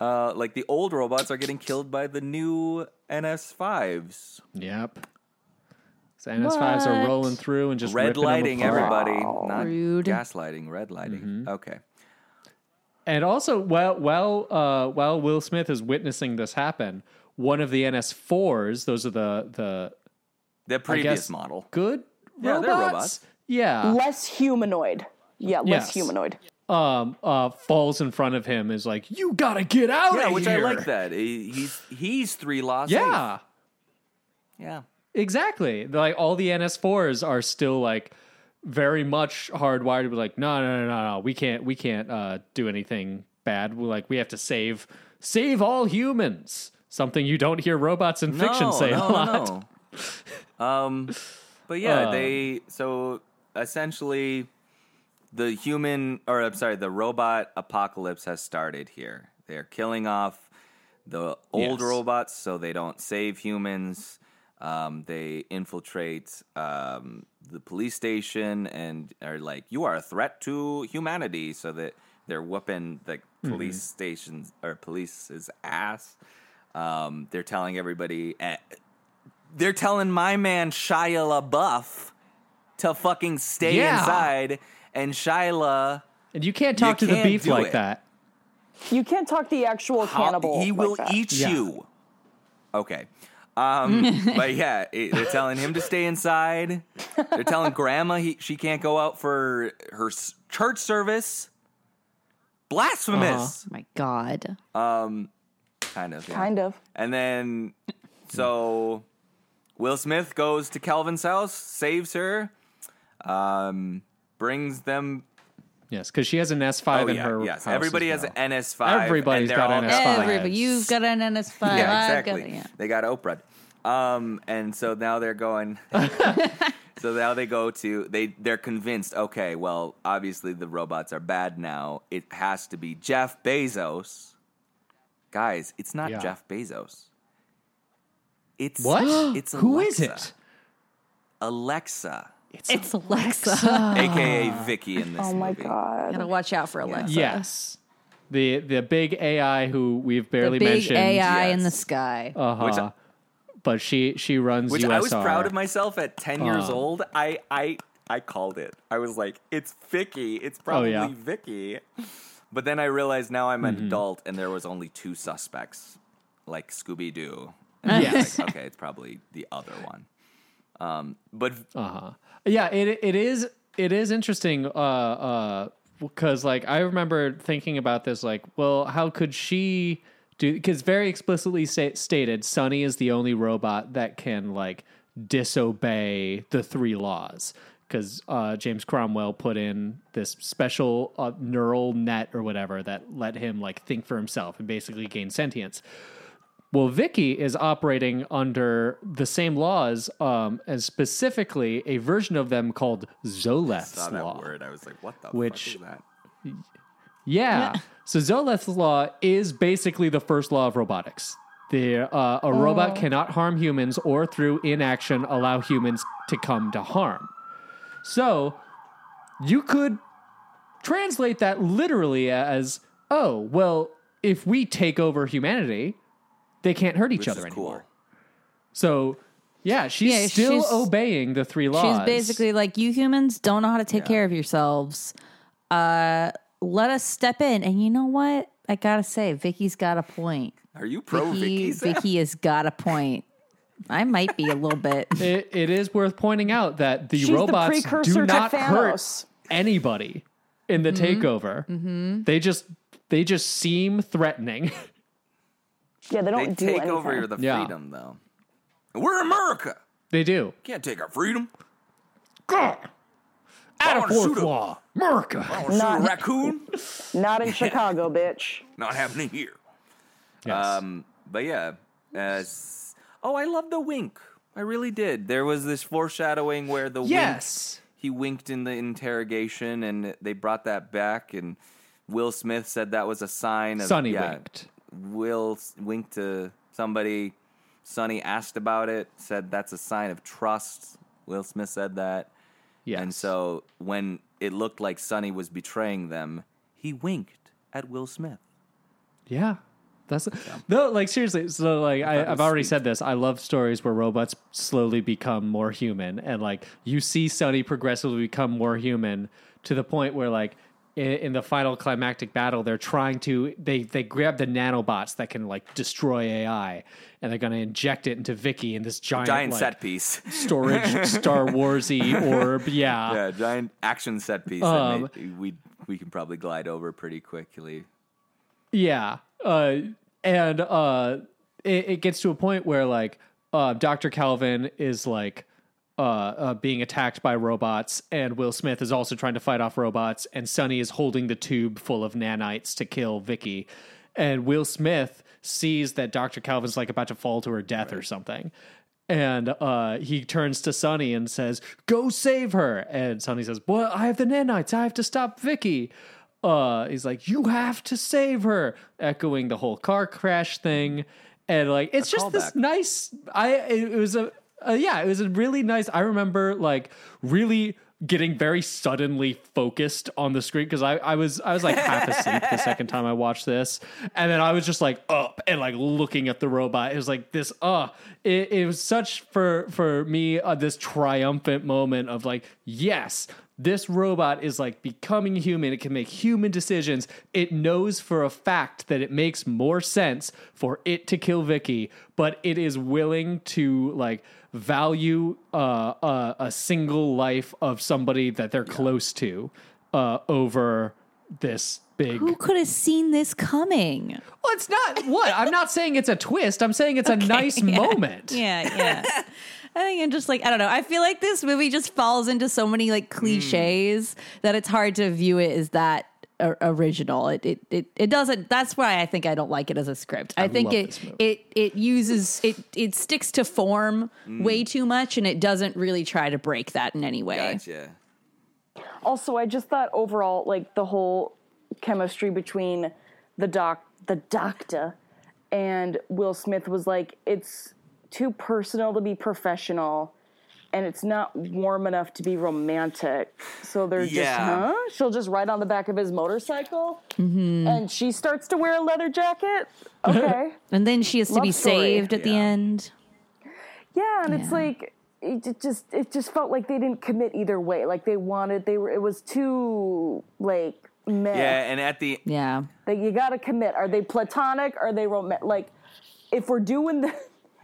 uh, like the old robots are getting killed by the new NS5s. Yep. So NS5s are rolling through and just Red ripping them lighting, apart. everybody. Not Rude. gaslighting, red lighting. Mm-hmm. Okay. And also, while while uh, while Will Smith is witnessing this happen, one of the NS4s, those are the the The I previous guess, model. good Yeah, robots. they're robots. Yeah, Less humanoid. Yeah, less Yes. humanoid. um, uh, falls in front of him is like, "You gotta get out Yeah, of which here!" Which I like that. He's he's three laws. Yeah, safe. Yeah. exactly. Like all the NS4s are still like very much hardwired to be like, no, no, no, no, no, we can't, we can't uh, do anything bad. We're like, we have to save, save all humans. Something you don't hear robots in fiction no, say no, a lot. No. um, but yeah, Uh. they so essentially the human or I'm sorry, the robot apocalypse has started here. They're killing off the old Yes. robots so they don't save humans. Um, they infiltrate um, the police station and are like, "You are a threat to humanity," so that they're whooping the police stations or police's ass. Um, they're telling everybody. eh, they're telling my man Shia LaBeouf to fucking stay Yeah. inside, and Shia And you can't talk to the can't beef like it. that. You can't talk the actual cannibal. he like will that. eat Yeah. you. Okay. Um, but yeah, it- they're telling him to stay inside. They're telling grandma he, she can't go out for her s- church service. Blasphemous. Oh my god. Kind of. yeah. Kind of. And then, so Will Smith goes to Calvin's house, saves her, um, brings them. Yes, because she has an S5 Oh in yeah, her. yes. house Everybody as has well. an NS5. Everybody's got an NS5. Everybody, you've got an NS5. Yeah, exactly. got yeah. They got Oprah. Um, and so now they're going. so now they go to they. They're convinced. Okay, well, obviously the robots are bad now. It has to be Jeff Bezos. Guys, it's not Yeah. Jeff Bezos. It's What? It's Who is Alexa. it? Alexa, It's Alexa. aka VIKI in this Oh my movie. god. Gotta watch out for Alexa. Yes. The the big AI who we've barely The barely big mentioned. AI in the sky. Uh-huh. Which- but she she runs Which USR. I was proud of myself at 10 years Uh. old. I I I called it. I was like, it's VIKI. It's probably Oh, yeah. VIKI. But then I realized now I'm an Mm-hmm. adult and there was only two suspects, like Scooby Doo. Yes. Like, okay, it's probably the other one. Um, but Uh-huh. Yeah, it it is it is interesting uh uh because like I remember thinking about this like, well, how could she do cuz very explicitly sta- stated Sonny is the only robot that can like disobey the three laws because uh, James Cromwell put in this special uh, neural net or whatever that let him like think for himself and basically gain sentience. Well, VIKI is operating under the same laws, um, and specifically a version of them called Zeroth's Saw that law. word. I was like, what the Which- fuck is that? Yeah. so Zeroth's law is basically the first law of robotics. The, uh, a robot cannot harm humans or through inaction allow humans to come to harm. So you could translate that literally as, oh, well, if we take over humanity, they can't hurt each Which other is anymore. cool. So yeah, she's Yeah, still she's- obeying the three laws. She's basically like, you humans don't know how to take care of yourselves. Uh, let us step in. And you know what? I gotta say, VIKI's got a point. Are you pro VIKI, VIKI? VIKI has got a point. I might be a little bit. it, it is worth pointing out that the She's robots precursor do not hurt anybody in the takeover. They just they just seem threatening. Yeah, they don't They do take anything. over the Yeah. freedom, though. We're America. they do. Can't take our freedom. Out wanna of fourth shoot 'em. law, America. I want shoot Not- a raccoon. Not in Chicago, bitch. Not happening here. Yes. Um, but yeah. Uh, s- oh, I love the wink. I really did. There was this foreshadowing where the wink, yes. he winked in the interrogation, and they brought that back. And Will Smith said that was a sign of Sonny yeah, winked. Will winked to somebody. Sonny asked about it, said that's a sign of trust. Will Smith said that. Yes. And so when it looked like Sonny was betraying them, he winked at Will Smith. Yeah. That's no, like seriously. So, like, I, I've already said this. I love stories where robots slowly become more human, and like you see Sonny progressively become more human to the point where, like, in, in the final climactic battle, they're trying to they they grab the nanobots that can like destroy AI, and they're going to inject it into VIKI in this giant, Giant like, set piece. storage Star Warsy orb. Yeah. yeah, giant action set piece Um, that may, we we can probably glide over pretty quickly. Yeah. Uh, and uh, it, it gets to a point where like uh, Dr. Calvin is like uh, uh, being attacked by robots, and Will Smith is also trying to fight off robots, and Sonny is holding the tube full of nanites to kill VIKI. And Will Smith sees that Dr. Calvin's like about to fall to her death or something. And uh, he turns to Sonny and says, "Go save her." And Sonny says, "Well, I have the nanites. I have to stop VIKI." Uh, he's like, "You have to save her," echoing the whole car crash thing. And like, it's just this nice. I it was a uh, yeah, it was a really nice. I remember like really getting very suddenly focused on the screen because I, I was I was like half asleep the second time I watched this, and then I was just like up and like looking at the robot. It was like this. Uh, it, it was such for for me uh, this triumphant moment of like yes. This robot is like becoming human. It can make human decisions. It knows for a fact that it makes more sense for it to kill VIKI, but it is willing to like value uh, uh, a single life of somebody that they're close to uh, over this big. Who could have seen this coming? Well, it's not what I'm not saying it's a twist. I'm saying it's a nice yeah. moment. Yeah, yeah. I think I'm just like I don't know. I feel like this movie just falls into so many like cliches that it's hard to view it as that original. It, it it it doesn't. That's why I think I don't like it as a script. I, think it it it uses it it sticks to form way too much, and it doesn't really try to break that in any way. Gotcha. Also, I just thought overall, like the whole chemistry between the doc, the doctor, and Will Smith was like it's too personal to be professional, and it's not warm enough to be romantic. So they're just, huh? She'll just ride on the back of his motorcycle, Mm-hmm. and she starts to wear a leather jacket. Okay. And then she has to Love be story. saved at the end. Yeah, and it's like it just it just felt like they didn't commit either way. Like they wanted they were it was too like meh. Yeah, and at the Yeah. That you got to commit. Are they platonic? Are they romantic? Like if we're doing the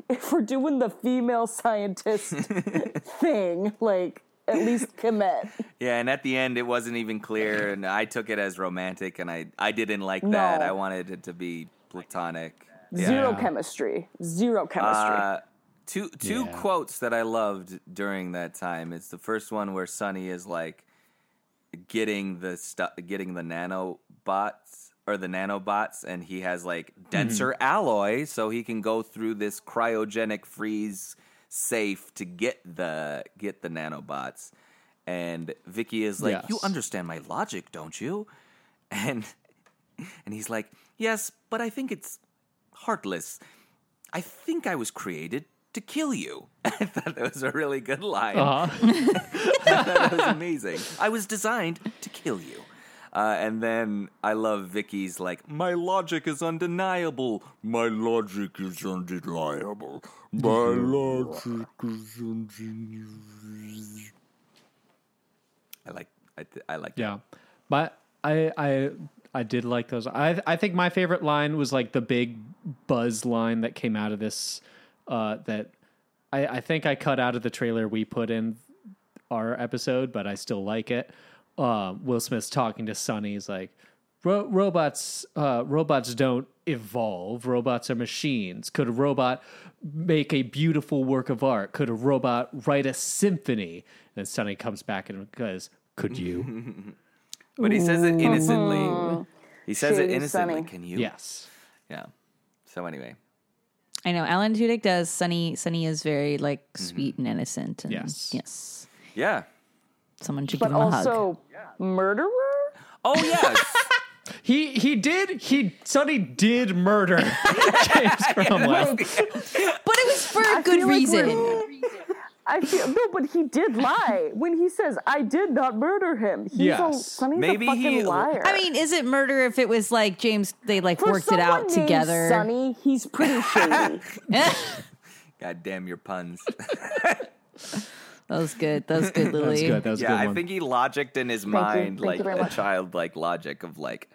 if we're doing the female scientist thing, like at least commit. yeah, and at the end it wasn't even clear, and I took it as romantic, and I I didn't like that. No. I wanted it to be platonic. Yeah. Zero chemistry. Zero chemistry. Uh, Two two Yeah. quotes that I loved during that time. It's the first one where Sonny is like getting the stuff, getting the nanobots or the nanobots, and he has like denser alloy, so he can go through this cryogenic freeze safe to get the get the nanobots. And VIKI is like, "You understand my logic, don't you?" And and he's like, "Yes, but I think it's heartless. I think I was created to kill you." I thought that was a really good line. Uh-huh. I thought it was amazing. I was designed to kill you. Uh, and then I love VIKI's like, my logic is undeniable. My logic is undeniable. My logic is undeniable. I like, I, th- I like. Yeah, but I I I did like those. I I think my favorite line was like the big buzz line that came out of this. Uh, that I I think I cut out of the trailer we put in our episode, but I still like it. Uh, Will Smith's talking to Sonny. He's like, Ro- robots uh, robots don't evolve. Robots are machines. Could a robot make a beautiful work of art? Could a robot write a symphony? And Sonny comes back and goes, "Could you?" But he says it innocently. He says it innocently. Sonny. Can you? yes. Yeah. So anyway, I know Alan Tudyk does. Sonny Sonny is very like sweet and innocent. And Yes. yes. yeah. Someone should But give him a hug. also, murderer? Oh yes. He he did he Sonny did murder James Cromwell. but it was for a good feel like reason. I feel no, but he did lie when he says I did not murder him. He's a, Yes. Sonny's Maybe a fucking he- liar. I mean, is it murder if it was like James? They like For worked it out named together. Sonny, he's pretty shady. God damn your puns. That was good. That was good, Lily. That was good. That was a yeah, good I think he logicked in his you. mind like very a childlike logic of like,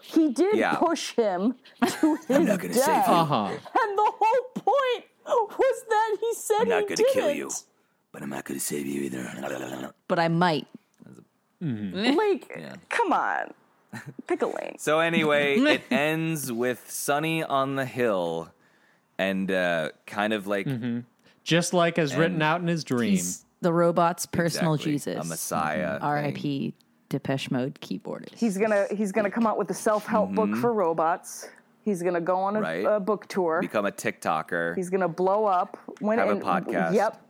he did Yeah. push him to his not gonna save death, you. uh-huh. and the whole point was that he said I'm not he gonna didn't. kill you, but I'm not gonna save you either. But I might. Like, come on, pick a lane. So anyway, it ends with Sonny on the hill, and uh, kind of like Just like as written out in his dream. He's the robot's personal exactly, Jesus. a messiah. thing. R.I.P. Depeche Mode keyboardist. He's gonna he's gonna come out with a self help book for robots. He's gonna go on a, Mm-hmm. Right. a book tour. Become a TikToker. He's gonna blow up. When Have a and- podcast. Yep.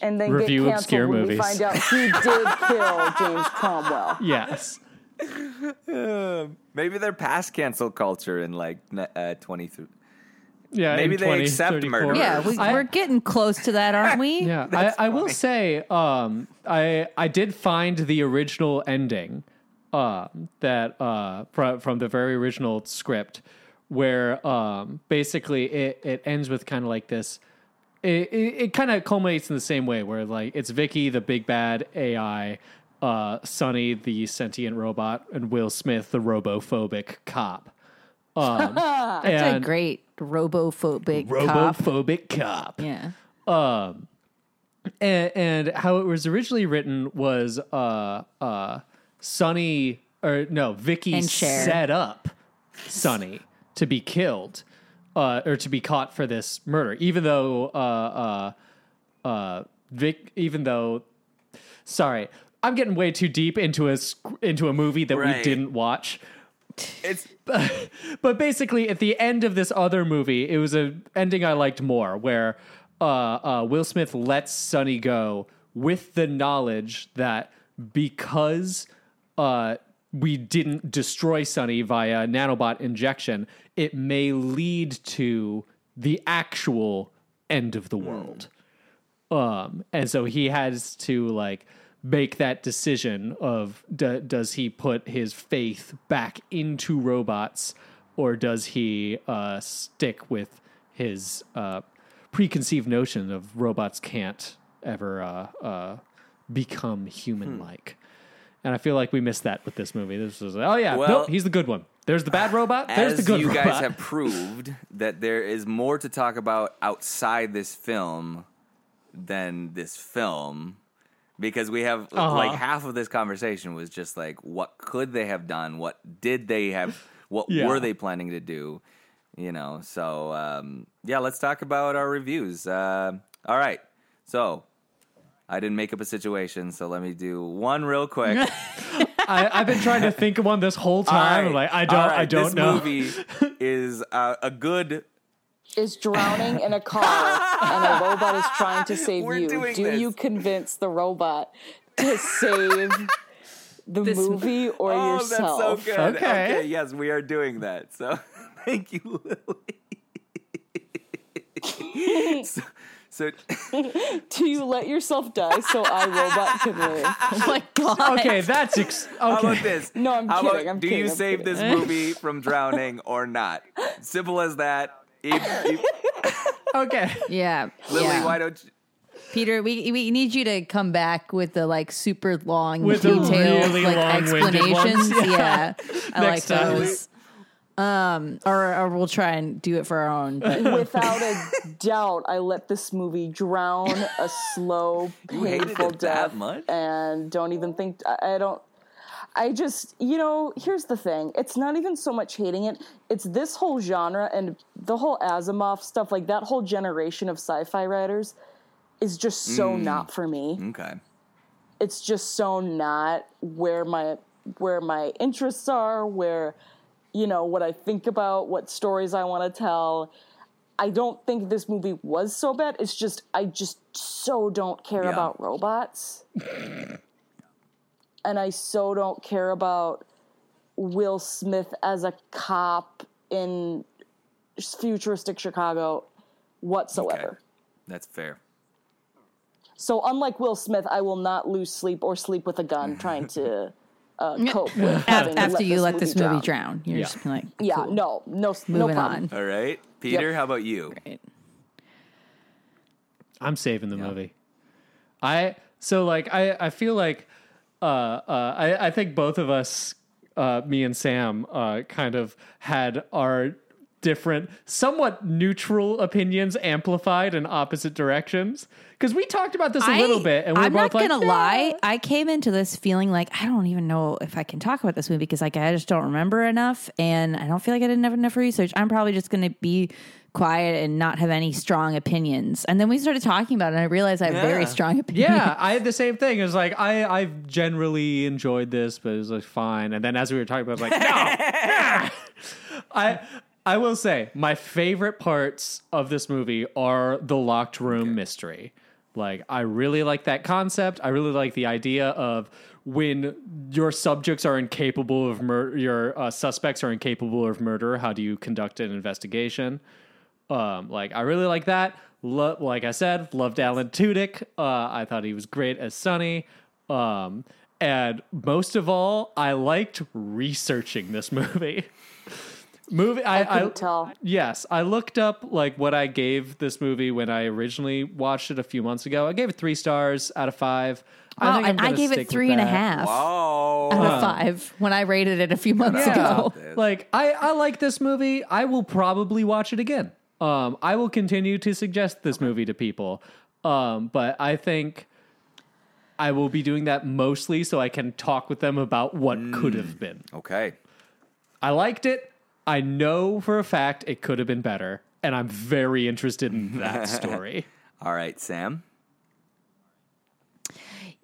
And then Review get obscure when we movies. find out he did kill James Cromwell. Yes. Maybe they're past cancel culture in like n- uh, twenty three. Yeah. Maybe in they accept murder. yeah, we, I- we're getting close to that, aren't we? Yeah, I, I will say, um, I I did find the original ending, uh, that uh, from from the very original script, where um, basically it it ends with kind of like this. It it, it kind of culminates in the same way, where like it's VIKI, the big bad AI, uh, Sonny, the sentient robot, and Will Smith, the robophobic cop. Um, That's and a great robophobic cop. robophobic cop. Yeah. and, and how it was originally written was uh uh Sonny or no VIKI And Cher. set up Sonny to be killed uh or to be caught for this murder even though uh uh uh Vic even though sorry I'm getting way too deep into a sc- into a movie that we Right. didn't watch It's but basically at the end of this other movie it was a ending i liked more where uh, uh, will smith lets sonny go with the knowledge that because uh, we didn't destroy sonny via nanobot injection it may lead to the actual end of the world. Um and so he has to like make that decision of d- does he put his faith back into robots or does he uh stick with his uh preconceived notion of robots can't ever uh uh become human like and i feel like we missed that with this movie. This was oh yeah Well- nope he's the good one. There's the bad robot there's the good you robot. guys have proved that there is more to talk about outside this film than this film because we have Uh-huh. like half of this conversation was just like what could they have done what did they have what Yeah. were they planning to do you know. So um, yeah, let's talk about our reviews. Uh, all right, so I didn't make up a situation, so let me do one real quick. I, I've been trying to think of one this whole time. right, Like I don't, right, I don't this know. movie is uh, a good. Is drowning in a car and a robot is trying to save We're you. Do this. you convince the robot to save the This- movie or oh, yourself? that's so good. Okay. okay, yes, we are doing that. So thank you, Lily. so, so Do you let yourself die so I robot can live? Oh my god. Okay, that's ex- How about okay. this? No, I'm How kidding, About, I'm do kidding, you I'm save kidding. this movie from drowning or not? Simple as that. If- if- Okay. Yeah. Lily, yeah. why don't you? Peter, we we need you to come back with the like super long, With detailed really like long-winded explanations. ones. Yeah, I like Next time. those. Um, or or we'll try and do it for our own. But Without a doubt, I let this movie drown a slow, You hated painful it that death, much? and don't even think. I, I don't. I just, you know, here's the thing. It's not even so much hating it. It's this whole genre and the whole Asimov stuff, like that whole generation of sci-fi writers, is just so Mm. not for me. Okay. It's just so not where my where my interests are, where you know what I think about, what stories I want to tell. I don't think this movie was so bad. It's just I just so don't care Yeah. about robots. and I so don't care about Will Smith as a cop in futuristic Chicago whatsoever. Okay. That's fair. So unlike Will Smith, I will not lose sleep or sleep with a gun trying to uh, cope with having after to you let this movie drown. drown, you're Yeah. just like, Yeah, cool. no, no, no moving problem. on. All right. Peter, Yep. how about you? Right. I'm saving the movie. I so like I I feel like uh uh I I think both of us uh me and Sam uh kind of had our different somewhat neutral opinions amplified in opposite directions because we talked about this a little bit and we are I'm both not like gonna "Yeah." lie. I came into this feeling like I don't even know if I can talk about this movie because like I just don't remember enough, and I don't feel like I did enough enough research. I'm probably just gonna be quiet and not have any strong opinions. And then we started talking about it, and I realized I have very strong opinions. Yeah, I had the same thing. It was like I I've generally enjoyed this, but it was like fine. And then as we were talking about, it, I was like, no. I I will say my favorite parts of this movie are the locked room mystery. Like I really like that concept. I really like the idea of when your subjects are incapable of murder, your uh, suspects are incapable of murder. How do you conduct an investigation? Um, like I really like that. Lo- like I said, loved Alan Tudyk. Uh, I thought he was great as Sonny. Um, and most of all, I liked researching this movie. Movie, I, I couldn't tell. Yes, I looked up like what I gave this movie when I originally watched it a few months ago. I gave it three stars out of five. Oh, I'm and I gave it three and a half three and a that. half Oh. out of five when I rated it a few months Yeah. ago. Like I, I like this movie. I will probably watch it again. Um, I will continue to suggest this movie to people. Um, but I think I will be doing that mostly so I can talk with them about what could have been. Okay. I liked it. I know for a fact it could have been better, and I'm very interested in that story. All right, Sam.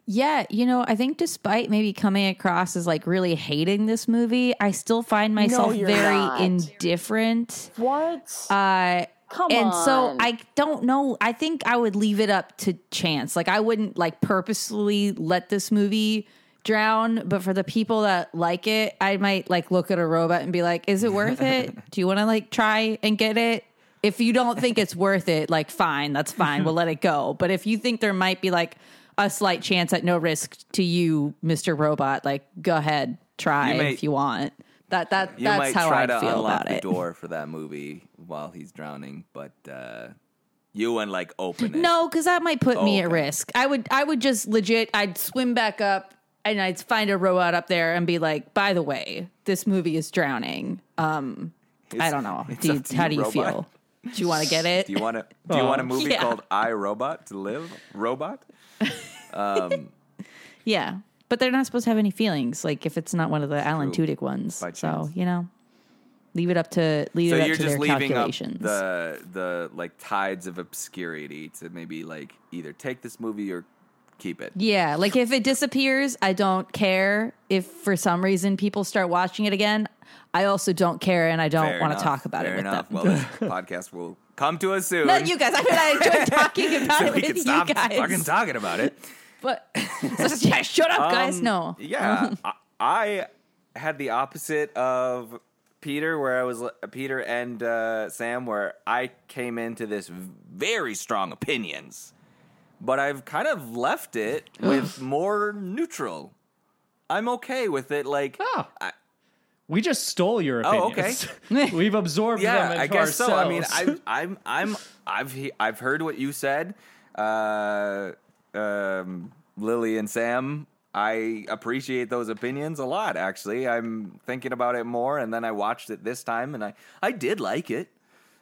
Yeah, you know, I think despite maybe coming across as like really hating this movie, I still find myself you're very not. indifferent. What? Uh Come and so. I don't know. I think I would leave it up to chance. Like I wouldn't like purposely let this movie drown, but for the people that like it, I might like look at a robot and be like, "Is it worth it? Do you want to like try and get it?" If you don't think it's worth it, like fine, that's fine. We'll let it go. But if you think there might be like a slight chance at no risk to you, Mr. Robot, like go ahead, try You may- if you want. That that You that's how I feel about the it. door for that movie while he's drowning, but uh, you wouldn't like open it. No, because that might put me at risk. I would I would just legit I'd swim back up and I'd find a robot up there and be like, by the way, this movie is drowning. Um I don't know. it's Do you, how do you robot. feel? Do you want to get it? Do you want to? Do you want a movie Yeah. called I Robot to Live? Robot? yeah. But they're not supposed to have any feelings, like if it's not one of the Alan True. Tudyk ones. By So, you know. Leave it up to leave So it up you're to just their leaving up calculations. the the like tides of obscurity to maybe like either take this movie or keep it. yeah, like if it disappears, I don't care. If for some reason people start watching it again, I also don't care, and I don't want to talk about fair it with enough. them. Well, this podcast will come to us soon. Not you guys. I mean, I enjoy talking about so it with you guys. fucking talking about it. But so just- yeah, shut up, guys. Um, No, Yeah, I, I had the opposite of Peter, where I was Peter and uh, Sam, where I came into this very strong opinions, but I've kind of left it with more neutral. I'm okay with it. Like, Oh. I, We just stole your Oh, opinions. We've absorbed them yeah, into I guess so. I mean. I, I'm, I'm, I've, he- I've heard what you said, uh, um, Lily and Sam. I appreciate those opinions a lot. Actually, I'm thinking about it more, and then I watched it this time, and I, I did like it.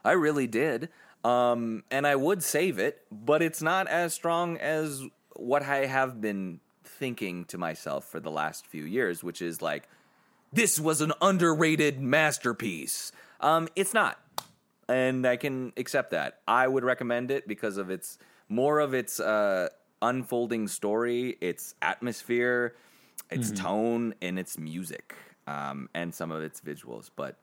I really did. Um, and I would save it, but it's not as strong as what I have been thinking to myself for the last few years, which is like, this was an underrated masterpiece. Um, it's not, and I can accept that. I would recommend it because of its more of its uh, unfolding story, its atmosphere, its tone, and its music, um, and some of its visuals. But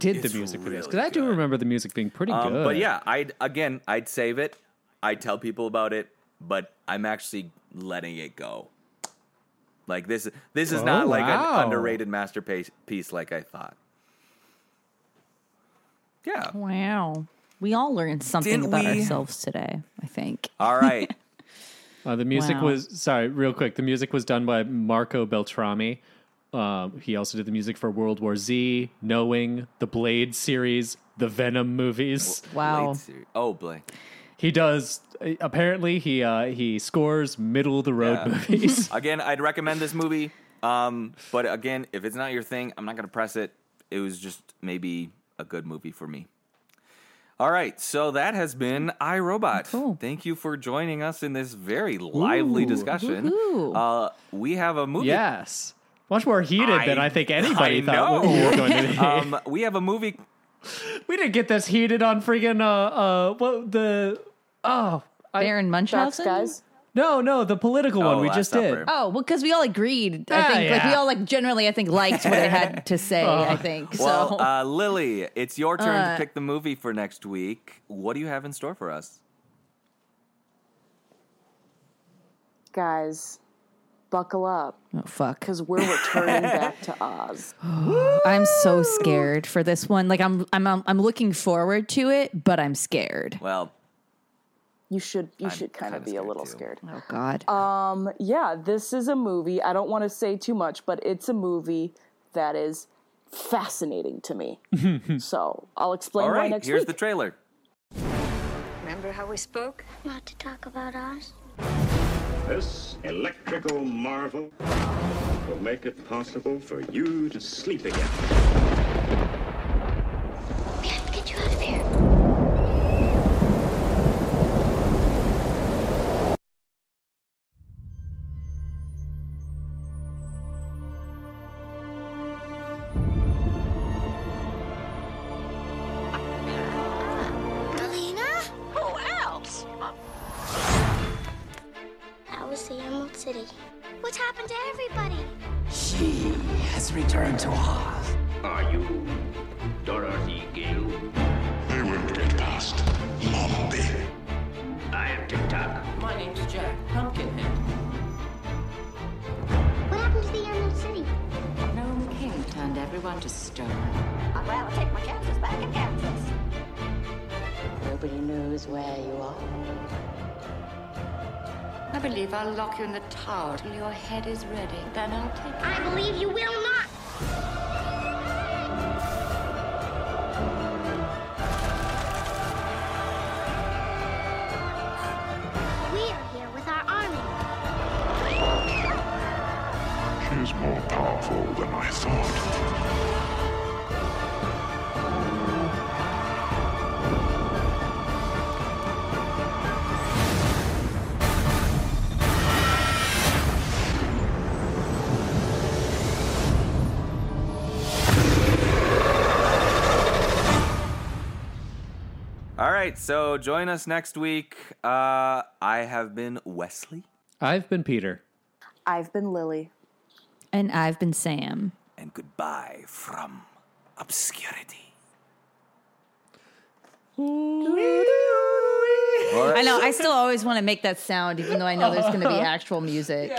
did It's the music for this? really Because I do remember the music being pretty um, good. but yeah, I'd again, I'd save it. I'd tell people about it, but I'm actually letting it go. Like this, this is Oh, not like wow. an underrated masterpiece piece like I thought. Yeah. wow. We all learned something Didn't about we? ourselves today. I think. All right. Uh, the music Wow. was sorry, real quick. The music was done by Marco Beltrami. Um, he also did the music for World War Z, Knowing, the Blade series, the Venom movies. Wow. Blade. Oh, Blade. He does. Apparently, he uh, he scores middle of the road Yeah. movies. Again, I'd recommend this movie. Um, but again, if it's not your thing, I'm not going to press it. It was just maybe a good movie for me. All right, so that has been I Robot. Cool. Thank you for joining us in this very lively Ooh. discussion. Uh, we have a movie. yes, much more heated than I- I think anybody I thought know. we were going to be. Um, we have a movie. we didn't get this heated on friggin' uh uh what the oh Baron Facts, Munchausen. guys. no no the political one Oh, we just Supper. did. Oh well, because we all agreed. I Ah, think like we all like generally I think liked what it had to say. I think Well, so. uh, Lily, it's your turn Uh, to pick the movie for next week. What do you have in store for us? Guys, buckle up oh fuck. because we're returning back to Oz. I'm so scared for this one. Like I'm I'm I'm looking forward to it, but I'm scared. Well, You should you I'm should kind of be a little too. scared. Oh god. Um, yeah, this is a movie. I don't want to say too much, but it's a movie that is fascinating to me. so I'll explain all why right, next here's week. Here's the trailer. Remember how we spoke? Not to talk about Oz. This electrical marvel will make it possible for you to sleep again. Right, so join us next week. Uh, I have been Wesley, I've been Peter. I've been Lily. And I've been Sam. and goodbye from obscurity. I know. I still always want to make that sound, even though I know there's going to be actual music.